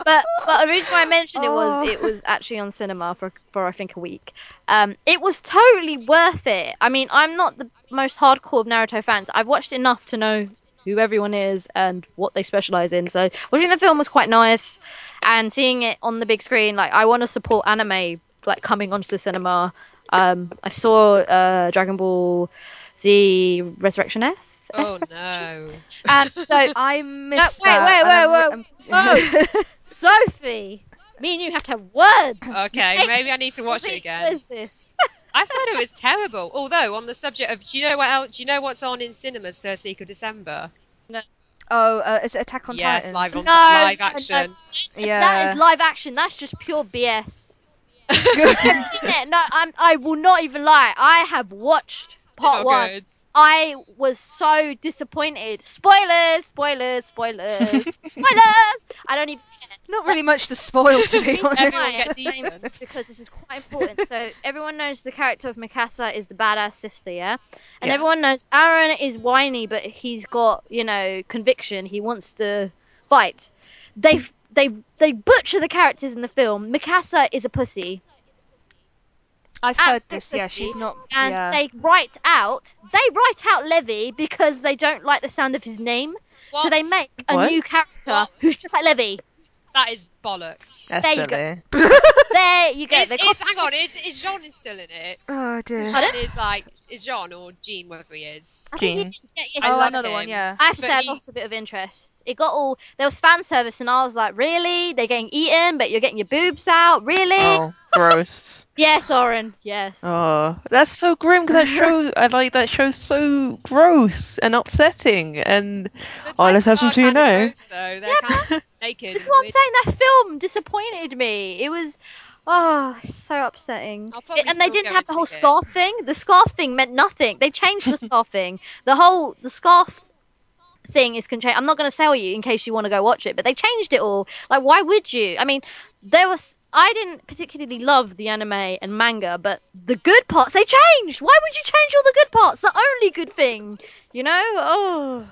but but the reason why I mentioned it was Oh. it was actually on cinema for for I think a week. Um, it was totally worth it. I mean, I'm not the most hardcore of Naruto fans. I've watched enough to know who everyone is and what they specialize in. So watching the film was quite nice, and seeing it on the big screen, like I want to support anime like coming onto the cinema. Um, I saw uh, Dragon Ball Z Resurrection F. oh no. And so I missed wait, that. wait, and wait, wait. Oh, Sophie, me and you have to have words. Okay, maybe I need to watch it again. is this? I thought it was terrible. Although on the subject of, do you know what else? Do you know what's on in cinemas first week of December? No. Oh, uh, is it Attack on yes, Titans? live on No, live no, no. action. Yeah. That is live action. That's just pure BS. I've seen it. No, I'm, I will not even lie. I have watched Is it not part one. good? I was so disappointed. Spoilers, spoilers, spoilers, spoilers. I don't even. Not really much to spoil, to be honest. Everyone gets eaten. because this is quite important. So everyone knows the character of Mikasa is the badass sister, yeah, and Yeah. everyone knows Eren is whiny, but he's got you know conviction. He wants to fight. They they they butcher the characters in the film. Mikasa is a pussy, I've heard this. Yeah, she's not. and yeah. they write out they write out Levi because they don't like the sound of his name. So they make a What? new character What? who's just like Levi. That is bollocks. That's There you go. There you go. Is, They is, hang on, is, is Jean still in it? Oh dear. Pardon? Jean is like, is Jean or Jean, whatever he is? I think he Jean. is, yeah, yeah, I Oh, he's love another one. Yeah. I have to But say, I he- lost a bit of interest. It got all there was fan service, and I was like, "Really? They're getting eaten, but you're getting your boobs out? Really?" Oh, gross. Yes, Oren. Yes. Oh, that's so grim. 'cause That show, I like that show. So gross and upsetting. And The Oh, let's have some are tea kind now. gross, though. They're kind of naked. This is what I'm saying. That film disappointed me. It was, oh, so upsetting. I'll and they didn't have the whole see it. scarf thing. The scarf thing meant nothing. They changed the scarf thing. The whole the scarf thing is contained. I'm not going to sell you in case you want to go watch it, but they changed it all. Like, why would you? I mean, there was. I didn't particularly love the anime and manga, but the good parts they changed. Why would you change all the good parts? The only good thing, you know? Oh,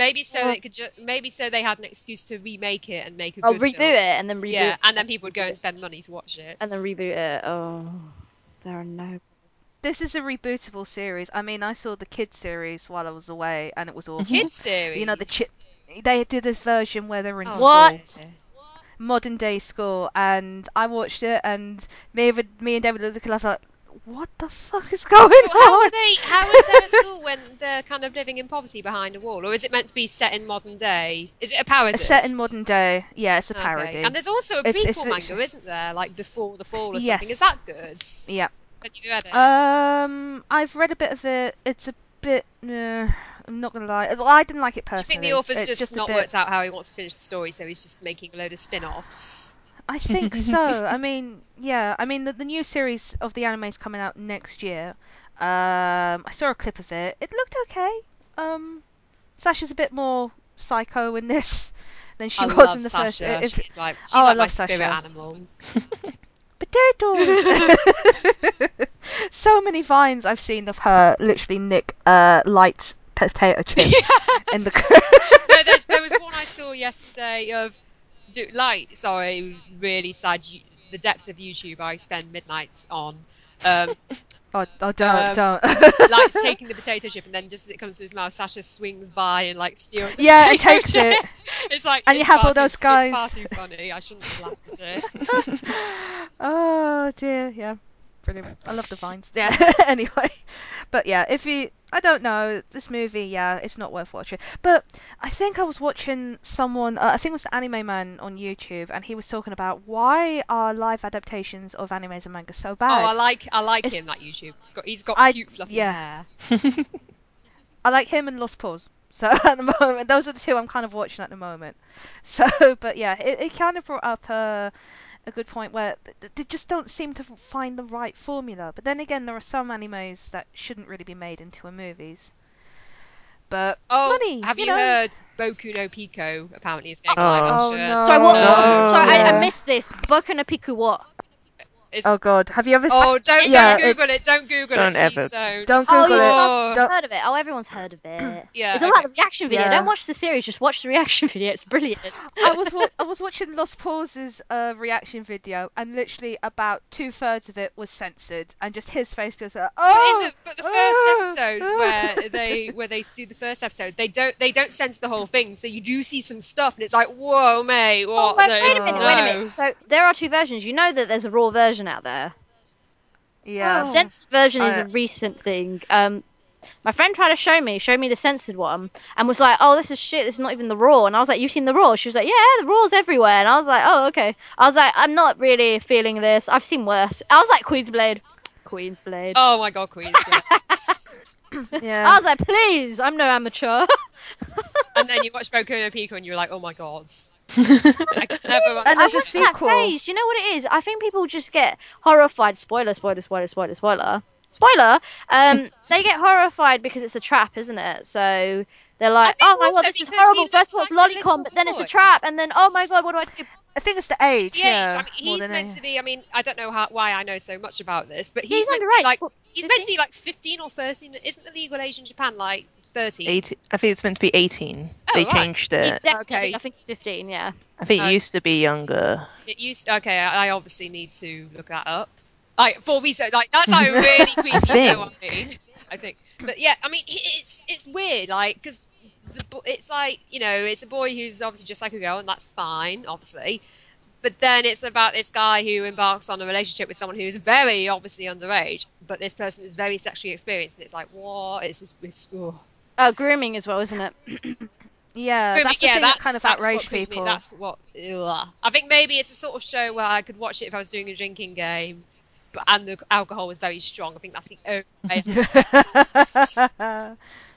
Maybe so they could ju- maybe so they had an excuse to remake it and make a I'll good Oh, reboot film. it and then reboot. Yeah, and then people would go and spend money to watch it. and then reboot it. Oh, there are no. This is a rebootable series. I mean, I saw the kids series while I was away, and it was awful. kids series. You know the chi- They did a version where they're in Oh, What? modern day school, and I watched it, and me, and me and David were looking at like, what the fuck is going How on? are they? How is their school when they're kind of living in poverty behind a wall, or is it meant to be set in modern day? Is it a parody? It's set in modern day. Yeah, it's a Okay. parody. And there's also a prequel It's- manga, isn't there? Like before the fall or Yes. something. Is that good? yeah. Have you read it? Um, I've read a bit of it. It's a bit. Uh, I'm not gonna lie. Well, I didn't like it personally. Do you think the author's It's just, a not bit- worked out how he wants to finish the story, so he's just making a load of spin-offs? I think so. I mean, yeah. I mean, the, the new series of the anime is coming out next year. Um, I saw a clip of it. It looked okay. Um, Sasha's a bit more psycho in this than she I was in the Sasha. first. If, she's like she's Oh, I like my love spirit Sasha. animal. potatoes. so many vines I've seen of her literally nick uh, light potato chip in the. no, there was one I saw yesterday of do, like sorry, really sad. You, the depths of YouTube I spend midnights on. Um, oh, oh, don't, Um, don't. like taking the potato chip and then just as it comes to his mouth, Sasha swings by and like steals. The Yeah, potato takes chip. it. It's like And you have all those It's far guys- too funny. I shouldn't have laughed at it. Oh dear, yeah, brilliant. I love the vines. Yeah. anyway, but yeah, if you, I don't know, this movie, yeah, it's not worth watching. But I think I was watching someone, uh, I think it was the Anime Man on YouTube, and he was talking about why are live adaptations of animes and manga so bad. Oh. I like I like It's- him that YouTube. He's got he's got I- cute fluffy yeah. hair. I like him and Lost Pause. So at the moment, those are the two I'm kind of watching at the moment. So, but yeah, it, it kind of brought up a, a good point where th- th- they just don't seem to find the right formula. But then again, there are some animes that shouldn't really be made into a movies. But Oh, money, have you you, know. heard Boku no Pico? Apparently, is getting Oh. live Oh, action. no. Sorry, what? No. Sorry, I, Yeah. I missed this. Boku no Pico, what? It's- oh god, have you ever? Oh, s- don't yeah, don't Google it. Don't Google it. Don't it. Please ever. don't. Don't Oh, Google you it. have Don't- heard of it. Oh, everyone's heard of it. Yeah, It's all okay. like the reaction video. Yeah. Don't watch the series, just watch the reaction video. It's brilliant. I was wa- I was watching Lost Pause's uh, reaction video, and literally about two thirds of it was censored, and just his face goes, uh, But, "Oh." the, but the first ah, episode ah." where they where they do the first episode, they don't they don't censor the whole thing, so you do see some stuff, and it's like, whoa, mate, Oh, what? wait, the- wait a minute, wait a no. minute. So there are two versions. You know that there's a raw version out there. Yeah. The censored version is a recent thing. Um, my friend tried to show me, show me the censored one, and was like, "Oh, this is shit. This is not even the raw." And I was like, "You've seen the raw?" She was like, "Yeah, the raw's everywhere." And I was like, "Oh, okay." I was like, "I'm not really feeling this. I've seen worse." I was like, "Queen's Blade, Queen's Blade." Oh my god, Queen. yeah. I was like, "Please, I'm no amateur." and then you watch Boku no Pico, and you're like, oh my god. I never And there's a wasn't that. that sequel. phased. You know what it is? I think people just get horrified. Spoiler, spoiler, spoiler, spoiler, spoiler. Spoiler. Um, they get horrified because it's a trap, isn't it? So they're like, "Oh my god, this is because horrible." he First of all, it's like lolicon, but then it's a trap, and then oh my god, what do I do? I think it's the age. The yeah, age. I mean, he's meant any- to be. I mean, I don't know how, why I know so much about this, but he's, he's meant to be like What, he's meant to 15? be like 15 or 13. Isn't the legal age in Japan like 13? 18, I think it's meant to be 18. Oh, they right. changed it. Okay. I think it's 15. Yeah. I think it used to be younger. It used. Okay, I I obviously need to look that up. Like for research, like that's how really creepy. You know what I mean? I think, but yeah, I mean, it's it's weird, like because it's like you know, it's a boy who's obviously just like a girl, and that's fine, obviously. But then it's about this guy who embarks on a relationship with someone who's very obviously underage, but this person is very sexually experienced, and it's like, what? It's just, it's, oh. Uh, grooming as well, isn't it? yeah, Grooming, that's the yeah, thing that's, that kind of outraged people. That's what. ugh. I think maybe it's a sort of show where I could watch it if I was doing a drinking game, but and the alcohol was very strong. I think that's the only way.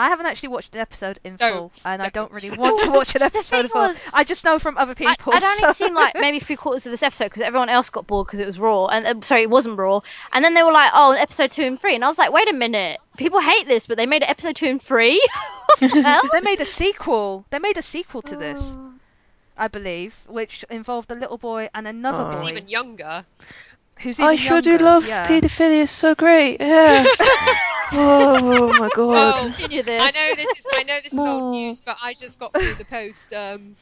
I haven't actually watched the episode in Don't, full, and I don't don't. really want to watch an episode in full. was- I just know from other people. I'd only so- seen like maybe three quarters of this episode because everyone else got bored because it was raw, and uh, sorry, it wasn't raw. And then they were like, "Oh, episode two and three. and I was like, "Wait a minute, people hate this, but they made it episode two and three. the hell? they made a sequel. They made a sequel to this, Oh. I believe, which involved a little boy and another Oh. It's boy even younger. Who's even I sure do love yeah. paedophilia. It's so great. Yeah. oh, my god. Oh, Continue this. I know this is I know this is old news, but I just got through the post um,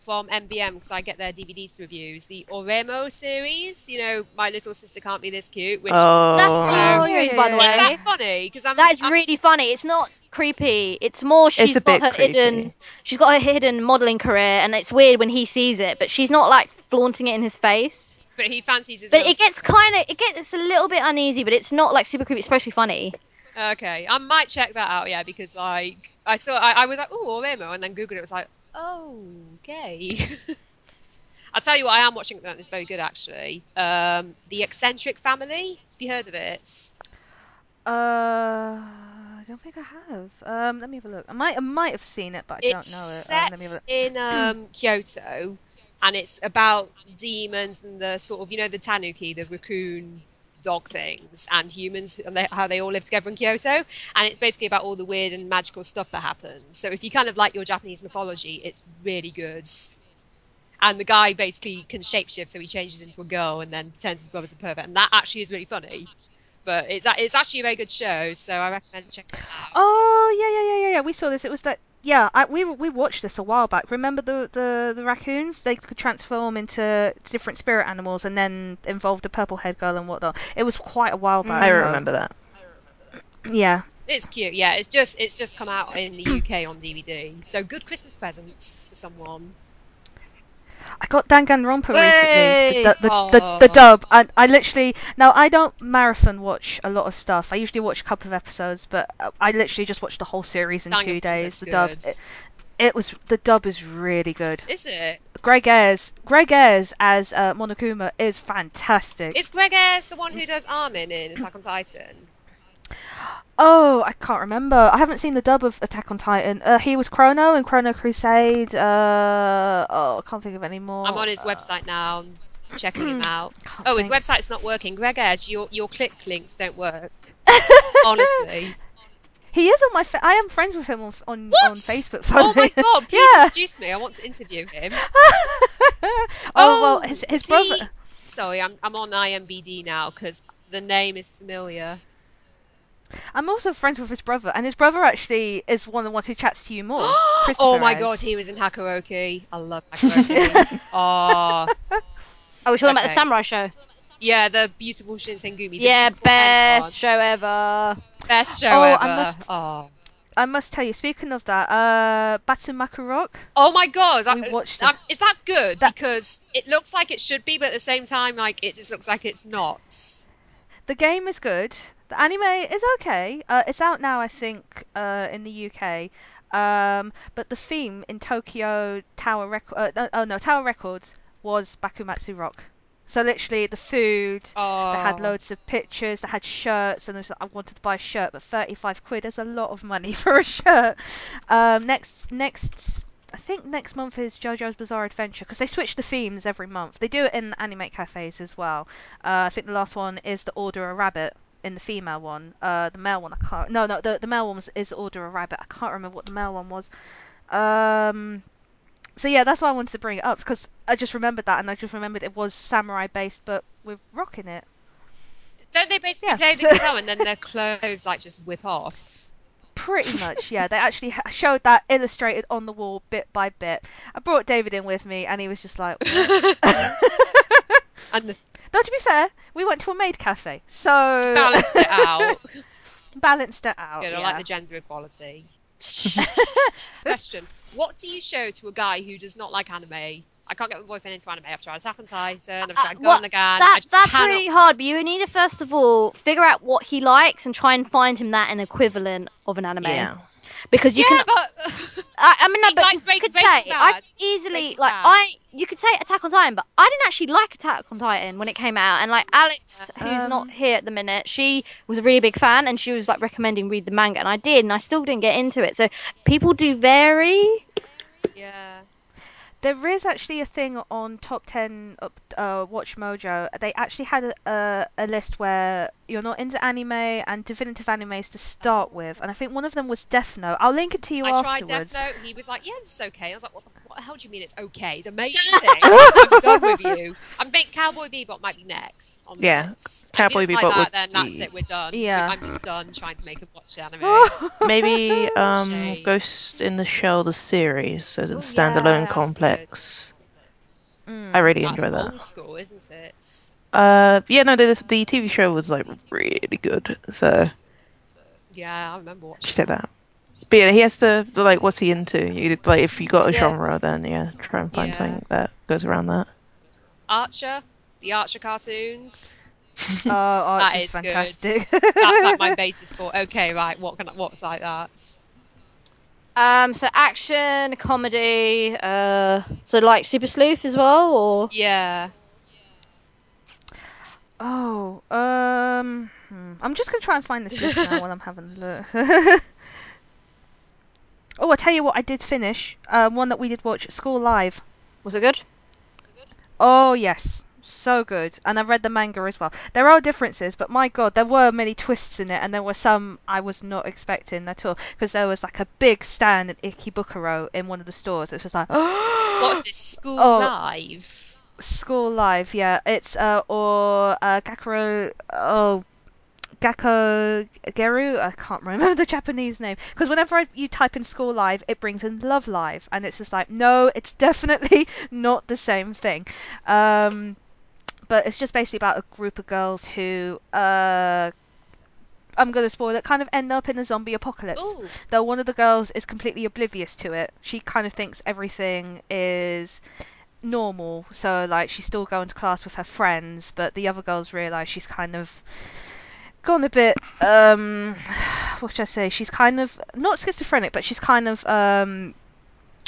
from MVM because I get their DVDs to reviews. The Oremo series, you know, My Little Sister Can't Be This Cute, which Oh. That's a Oh, series, by the yeah, is way. that funny? Because I'm That is I'm- really funny. It's not creepy. It's more she's a got bit her hidden. She's got her hidden modeling career, and it's weird when he sees it, but she's not like flaunting it in his face. But he fancies his. But it gets kind of it gets a little bit uneasy, but it's not like super creepy. It's supposed to be funny. Okay, I might check that out. Yeah, because like I saw, I, I was like, oh, Oremo, and then Googled it. it Was like, oh, okay. I'll tell you what I am watching at the moment. It's very good actually. Um, the Eccentric Family. Have you heard of it? Uh, I don't think I have. Um, let me have a look. I might, I might have seen it, but I It's don't know it. Um, let me have a set look. in um, Kyoto, and it's about demons and the sort of you know the tanuki, the raccoon dog things, and humans and they, how they all live together in Kyoto. And it's basically about all the weird and magical stuff that happens. So if you kind of like your Japanese mythology, it's really good. And the guy basically can shapeshift, so he changes into a girl and then turns his brother to pervert, and that actually is really funny. But it's it's actually a very good show, so I recommend checking it out. Oh yeah, yeah, yeah, yeah, yeah. We saw this. It was that. Yeah, I, we we watched this a while back. Remember the, the, the raccoons? They could transform into different spirit animals and then involved a purple head girl and whatnot. It was quite a while back. I though. remember that. Yeah. It's cute, yeah. It's just it's just come out in the UK on DVD. So good Christmas present for someone. I got Danganronpa recently. The, the, the, the, the dub. I, I literally now I don't marathon watch a lot of stuff. I usually watch a couple of episodes, but uh, I literally just watched the whole series in two days. The good. dub. It, it was the dub is really good. Is it? Greg Ayres, Greg Ayres as uh, Monokuma is fantastic. Is Greg Ayres the one who does Armin in Attack on Titan? Oh, I can't remember. I haven't seen the dub of Attack on Titan. Uh, he was Chrono in Chrono Crusade. Uh, oh, I can't think of any more. I'm on his Uh, website now, I'm checking him out. Oh, his think. website's not working. Greg Ayres, your your click links don't work. Honestly. He is on my. Fa- I am friends with him on on, on Facebook. Oh my god, please Yeah. introduce me. I want to interview him. oh well, his his brother. he- Sorry, I'm I'm on IMBD now because the name is familiar. I'm also friends with his brother, and his brother actually is one of the ones who chats to you more. oh my Ayres. god, he was in Hakuoki. I love Hakuoki. oh, Oh, we're talking about the samurai show. yeah, the beautiful Shinsengumi. the Yeah, beautiful hand best show ever. best show Oh, I ever. must- Oh. I must tell you. Speaking of that, uh, Batsumaku Rock. Oh my god! We that- watched um, it. is that good? That- because it looks like it should be, but at the same time, like it just looks like it's not. The game is good. The anime is okay. Uh, it's out now, I think, uh, in the UK. Um, but the theme in Tokyo Tower Record, uh, oh no, Tower Records was Bakumatsu Rock. So literally, the food. Oh, They had loads of pictures. They had shirts, and I, like, I wanted to buy a shirt, but thirty-five quid is a lot of money for a shirt. Um, next, next, I think next month is JoJo's Bizarre Adventure because they switch the themes every month. They do it in anime cafes as well. Uh, I think the last one is the Order a Rabbit in the female one. Uh, the male one, I can't. No, no, the the male one was, is Order a Rabbit. I can't remember what the male one was. Um, so yeah, that's why I wanted to bring it up because I just remembered that, and I just remembered it was samurai based, but with rock in it. don't they basically Yeah. play the guitar and then their clothes like just whip off? Pretty much, yeah. They actually showed that illustrated on the wall bit by bit. I brought David in with me, and he was just like? And the, "No, to be fair, we went to a maid cafe, so balanced it out. balanced it out." Good. I yeah. like the gender equality. Question: What do you show to a guy who does not like anime? I can't get my boyfriend into anime. I've tried Attack on Titan. I've tried Uh, well, Gurren Lagann. I that, just that's cannot. really hard, but you need to first of all figure out what he likes and try and find him that an equivalent of an anime. Yeah. Because you yeah, can, but I, I mean, no, but you could say I easily like. I you could say Attack on Titan, but I didn't actually like Attack on Titan when it came out, and like Alex, who's Um, not here at the minute, she was a really big fan, and she was like recommending read the manga, and I did, and I still didn't get into it. So people do vary. yeah. There is actually a thing on top ten up uh, Watch Mojo. They actually had a, a a list where you're not into anime and definitive animes to start with, and I think one of them was Death Note. I'll link it to you I tried. Death Note. He was like, "Yeah, this is okay." I was like, "What the, what the hell do you mean it's okay? It's amazing. I'm done with you." I think Cowboy Bebop might be next on Yeah, list. Cowboy if he Bebop like would that, then that's be- it. We're done. Yeah. I'm just done trying to make him watch anime. Maybe um, Shame. Ghost in the Shell the series as a Oh, standalone yeah, that's complex. Mm. I really that's enjoy that. old school, isn't it? Uh, yeah, no, the, the TV show was like really good, so Yeah, I remember you watching. should take that. But yeah, he has to like, what's he into? You like, if you got a Yeah. genre, then yeah, try and find Yeah. something that goes around that. Archer, the Archer cartoons. Oh, That Archie's is fantastic. good. That's like my basis for okay, right? What can what's like that? Um, so action, comedy, uh, so like Super Sleuth as well, or Yeah. Oh, um, hmm. I'm just gonna try and find this list now while I'm having a look. oh, I tell you what, I did finish. Um, one that we did watch, at School Live. Was it good? was it good? Oh yes, so good. And I read the manga as well. There are differences, but my god, there were many twists in it, and there were some I was not expecting at all. Because there was like a big stand at Ikebukuro in one of the stores. It was just like, What's this? School Oh. Live. School Live, yeah. It's uh or uh Gakuro oh Gakko Geru, I can't remember the Japanese name because whenever I, you type in School Live, it brings in Love Live, and it's just like no, it's definitely not the same thing. Um, but it's just basically about a group of girls who uh. I'm gonna spoil it. Kind of end up in a zombie apocalypse Ooh. though one of the girls is completely oblivious to it. She kind of thinks everything is normal. So like she's still going to class with her friends, but the other girls realise she's kind of gone a bit um what should I say? She's kind of not schizophrenic, but she's kind of um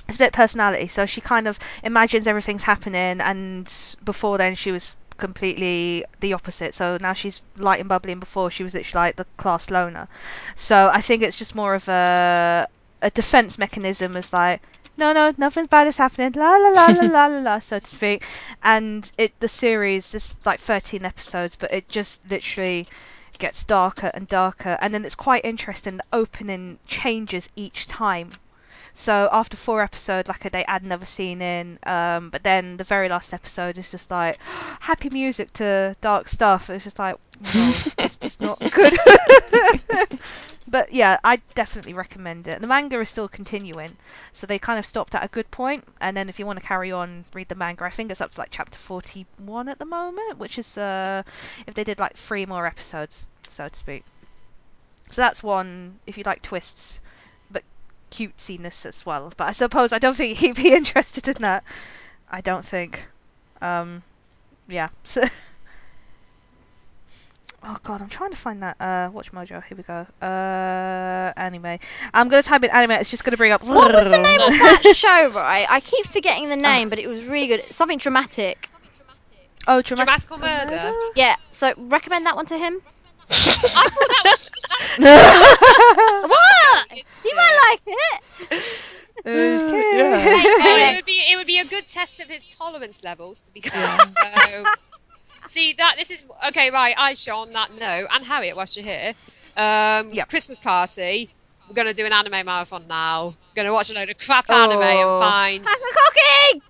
it's a bit personality. So she kind of imagines everything's happening and before then she was completely the opposite. So now she's light and bubbly and before she was literally like the class loner. So I think it's just more of a a defense mechanism as like no no nothing bad is happening la la la la la la la so to speak and it the series is like 13 episodes but it just literally gets darker and darker and then it's quite interesting the opening changes each time so after four episodes like they add another scene in um, but then the very last episode is just like happy music to dark stuff. It's just like no it's just not good. But yeah i definitely recommend it. The manga is still continuing so they kind of stopped at a good point. and then if you want to carry on read the manga. I think it's up to like chapter 41 at the moment which is uh if they did like three more episodes so to speak. So that's one if you like twists cutesiness as well but i suppose i don't think he'd be interested in that i don't think um yeah so Oh god, I'm trying to find that. Uh, Watch Mojo. Here we go. Uh, anime. I'm gonna type in anime. It's just gonna bring up. What was the name of that show? Right, I keep forgetting the name, but it was really good. Something dramatic. Something dramatic. Oh, dramatic. Dramatical murder. Yeah, so recommend that one to him. I thought that was. What? It's You might like it. Okay. yeah. Oh, it would be it would be a good test of his tolerance levels, to be fair. So, see that this is okay, right? Aisha, on that note, and Harriet, whilst you're here, um, Yep. Christmas party. We're gonna do an anime marathon now. Gonna watch a load of crap anime and Oh. find Cooking.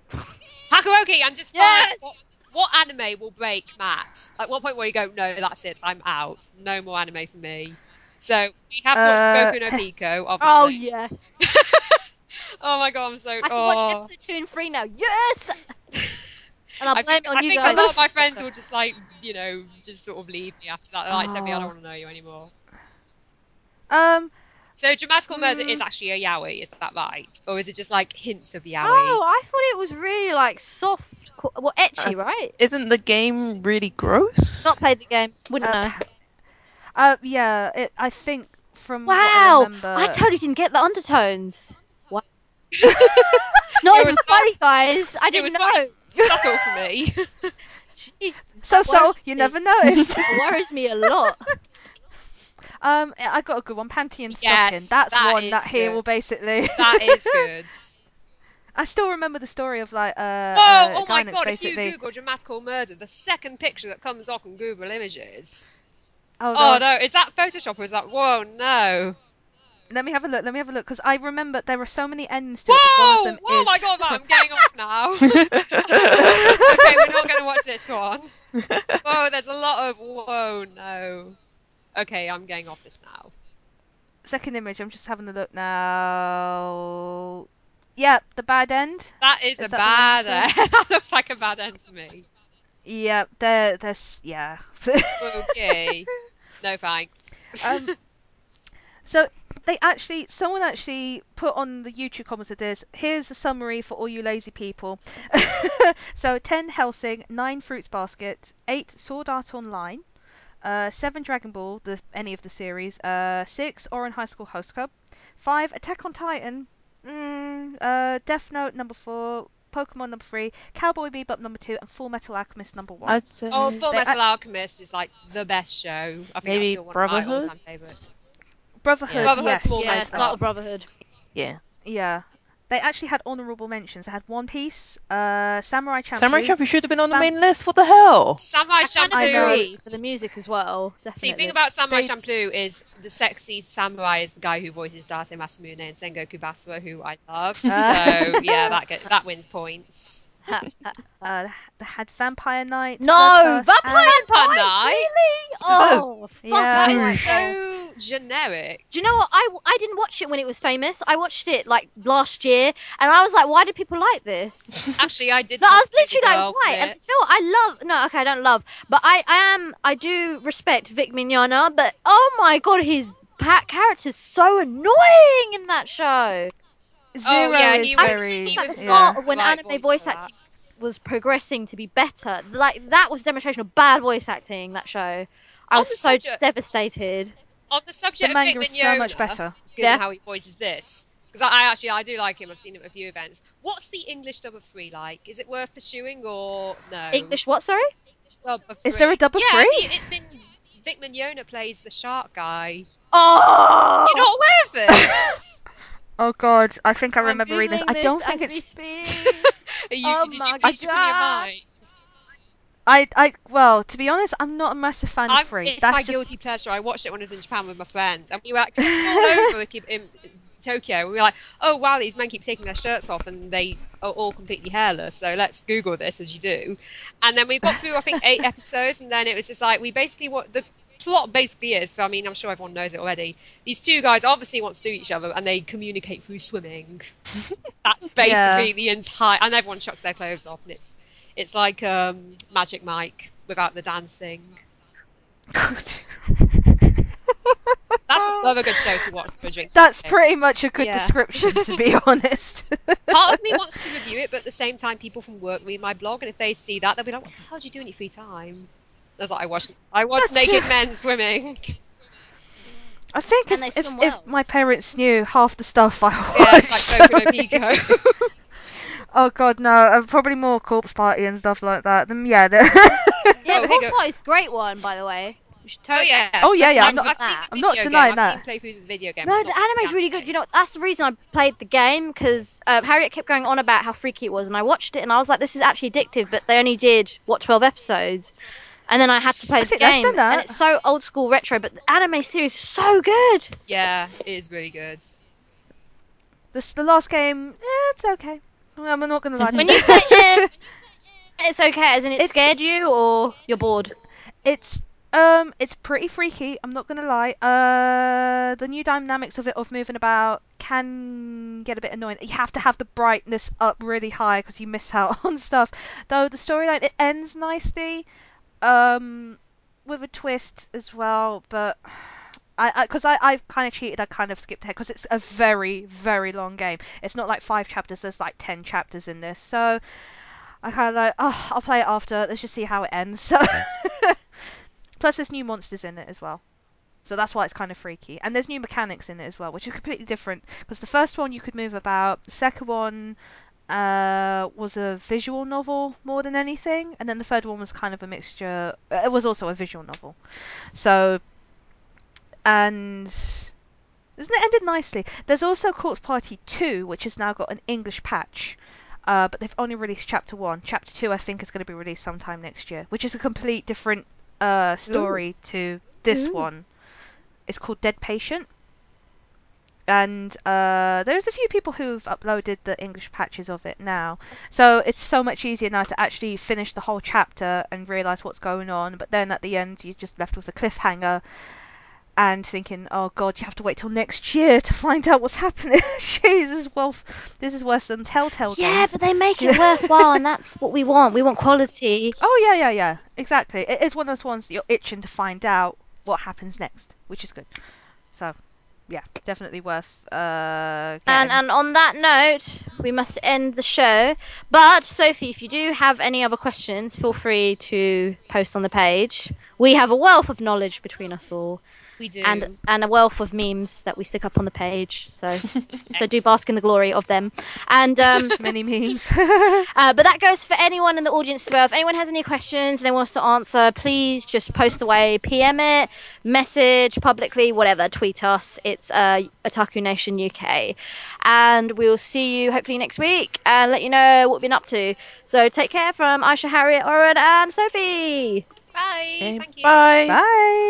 Hakuoki and just Yes! find what, what anime will break Matt. At what point will you go, no, that's it, I'm out. No more anime for me. So we have to watch Uh, Boku no Pico, Oh yes. Oh my god, I'm so. I can oh. watch episode two and three now. Yes. And I'll I blame think, it on I you think guys. a lot of my friends will just like, you know, just sort of leave me after that. They're like, Sophie, I Oh. don't want to know you anymore. Um. So dramatical murder Mm. is actually a yaoi, is that right? Or is it just like hints of yaoi? Oh, I thought it was really like soft. co- Well, ecchi, Uh, right? Isn't the game really gross? Not played the game. Wouldn't Uh, know. Uh. Yeah. It. I think from what I Wow, remember. I totally didn't get the undertones. What? it's not It even was funny, fast- guys. I didn't was know. very subtle for me. Jeez, so so you me. never noticed. It worries me a lot. um. I got a good one. Panty and stocking. Yes. That's that one that here will basically. that is good. I still remember the story of like. Uh, Whoa, uh, oh my that's god, if you. Google dramatical murder, the second picture that comes up on Google Images. Oh, Oh no. no, is that Photoshop or is that. Whoa, no. Let me have a look. Let me have a look because I remember there are so many ends to it. but one of Whoa! them Oh is. my god, Matt, I'm getting off now. okay, we're not going to watch this one. Whoa, there's a lot of whoa, no. Okay, I'm getting off this now. Second image. I'm just having a look now. Yep, the bad end. That is, Is a that the bad end. that looks like a bad end to me. Yep, there. There's yeah. Okay. No thanks. um, so they actually someone actually put on the YouTube comments of this. Here's a summary for all you lazy people. so ten Hellsing, nine Fruits Basket, eight Sword Art Online, uh, seven Dragon Ball, the any of the series, uh, six Ouran High School Host Club, five Attack on Titan, mm, uh, Death Note number four, Pokemon number three, Cowboy Bebop number two, and Full Metal Alchemist number one. I'd say Oh, Full They Metal Alchemist is like the best show. I think Maybe that's still one of my Brotherhood? all-time favorites. Brotherhood, Brotherhood's yes, more yeah, nice start with stuff. Brotherhood. yeah. yeah. They actually had honourable mentions. They had One Piece, uh, Samurai Champloo. Samurai Champloo should have been on the Fam- main list. What the hell? Samurai I I know. Champloo. for the music as well. Definitely. See, the thing about Samurai They- Champloo is the sexy samurai is the guy who voices Date Masamune and Sengoku Basara, who I love. So yeah, that get, that wins points. Uh, they had Vampire Knight. no, Vampire and- Vampire Knight. Night? Really? Oh, fuck Yeah. that That is so generic. Do you know what? I, I didn't watch it when it was famous. I watched it like last year, and I was like, why do people like this? Actually, I did. No, I was literally like, why? for And you know what? I love. No, okay, I don't love, but I, I am. I do respect Vic Mignogna, but oh my god, his pat character's so annoying in that show. Oh, Zero yeah, is he I was- very. think he at the was start yeah. when the anime voice voice acting was progressing to be better, like that was a demonstration of bad voice acting. That show, I was so subject- devastated. On the subject The of Vic manga so much better. Yeah. how he voices this, because I, I actually I do like him. I've seen him at a few events. What's the English dub of Free like? Is it worth pursuing or no? English, what? Sorry. dub of Is there a dub of yeah, Free? the- it's been Vic Mignogna plays the shark guy. Oh, You're not aware of this? Oh god, I think I remember reading this. I don't think as we it's. speak. Are you, Oh did you my read it from your God. mind? I, I, well, to be honest, I'm not a massive fan I'm, of Free. it's That's my just. guilty pleasure. I watched it when I was in Japan with my friends, and we were cause it's all over keep- in Tokyo. We were like, "Oh wow, these men keep taking their shirts off, and they are all completely hairless." So let's Google this as you do. And then we got through, I think, eight episodes, and then it was just like we basically what the plot basically is. I mean, I'm sure everyone knows it already. These two guys obviously want to do each other, and they communicate through swimming. That's basically Yeah. the entire, and everyone chucks their clothes off, and it's it's like um, Magic Mike without the dancing. That's another good show to watch for a drink. That's pretty much a good Yeah. description, to be honest. Part of me wants to review it, but at the same time, people from work read my blog, and if they see that, they'll be like, "What the hell do you do in your free time?" That's I watch. I watch naked men swimming. I think if, if, swim if my parents knew half the stuff I Yeah, watched, it's like Boku Pico. oh god, no, uh, probably more corpse party and stuff like that. Then yeah, the- Yeah, Oh, the Corpse go. Party's a great one, by the way. We should oh yeah. Oh, yeah, yeah, I'm not- I've seen the I'm not denying game. I've that. seen playthroughs the video game. No, the not anime's really good. You know, that's the reason I played the game because um, Harriet kept going on about how freaky it was, and I watched it, and I was like, "This is actually addictive." But they only did what twelve episodes, and then I had to play the game, done that. and it's so old school retro. But the anime series is so good. Yeah, it is really good. the, the last game, eh, it's okay. I'm not gonna lie. When you. you say eh, it's okay, as in it It's- scared you, or you're bored. It's um, it's pretty freaky. I'm not gonna lie. Uh, the new dynamics of it of moving about can get a bit annoying. You have to have the brightness up really high because you miss out on stuff. Though the storyline it ends nicely, um, with a twist as well. But I because I, I've kind of cheated. I kind of skipped ahead because it's a very very long game. It's not like five chapters. There's like ten chapters in this. So. I kind of like, oh, I'll play it after. Let's just see how it ends. So, plus there's new monsters in it as well, so that's why it's kind of freaky. And there's new mechanics in it as well, which is completely different. Because the first one you could move about, the second one uh, was a visual novel more than anything, and then the third one was kind of a mixture. uh, It was also a visual novel. So, and isn't it ended nicely? There's also Corpse Party 2, which has now got an English patch. Uh, but they've only released chapter one. Chapter two, I think, is going to be released sometime next year, which is a complete different uh, story to this Ooh. one. It's called Dead Patient, and uh, there's a few people who've uploaded the English patches of it now. So it's so much easier now to actually finish the whole chapter and realize what's going on. But then at the end, you're just left with a cliffhanger. And thinking, oh god, you have to wait till next year to find out what's happening. Jeez, this is well, this is worse than Telltale Yeah, games. but they make it worthwhile, and that's what we want. We want quality. Oh yeah, yeah, yeah. Exactly. It is one of those ones that you're itching to find out what happens next, which is good. So, yeah, definitely worth. Uh, And and on that note, we must end the show. But Sophie, if you do have any other questions, feel free to post on the page. We have a wealth of knowledge between us all, We do. and and a wealth of memes that we stick up on the page. So so do bask in the glory of them. And um, many memes. uh, but that goes for anyone in the audience as well. If anyone has any questions they want us to answer, please just post away, PM it, message publicly, whatever, tweet us. It's uh, Otaku Nation UK. And we'll see you hopefully next week and let you know what we've been up to. So take care from Aisha, Harriet, Oren, and Sophie. Bye. Thank you. Bye. Bye.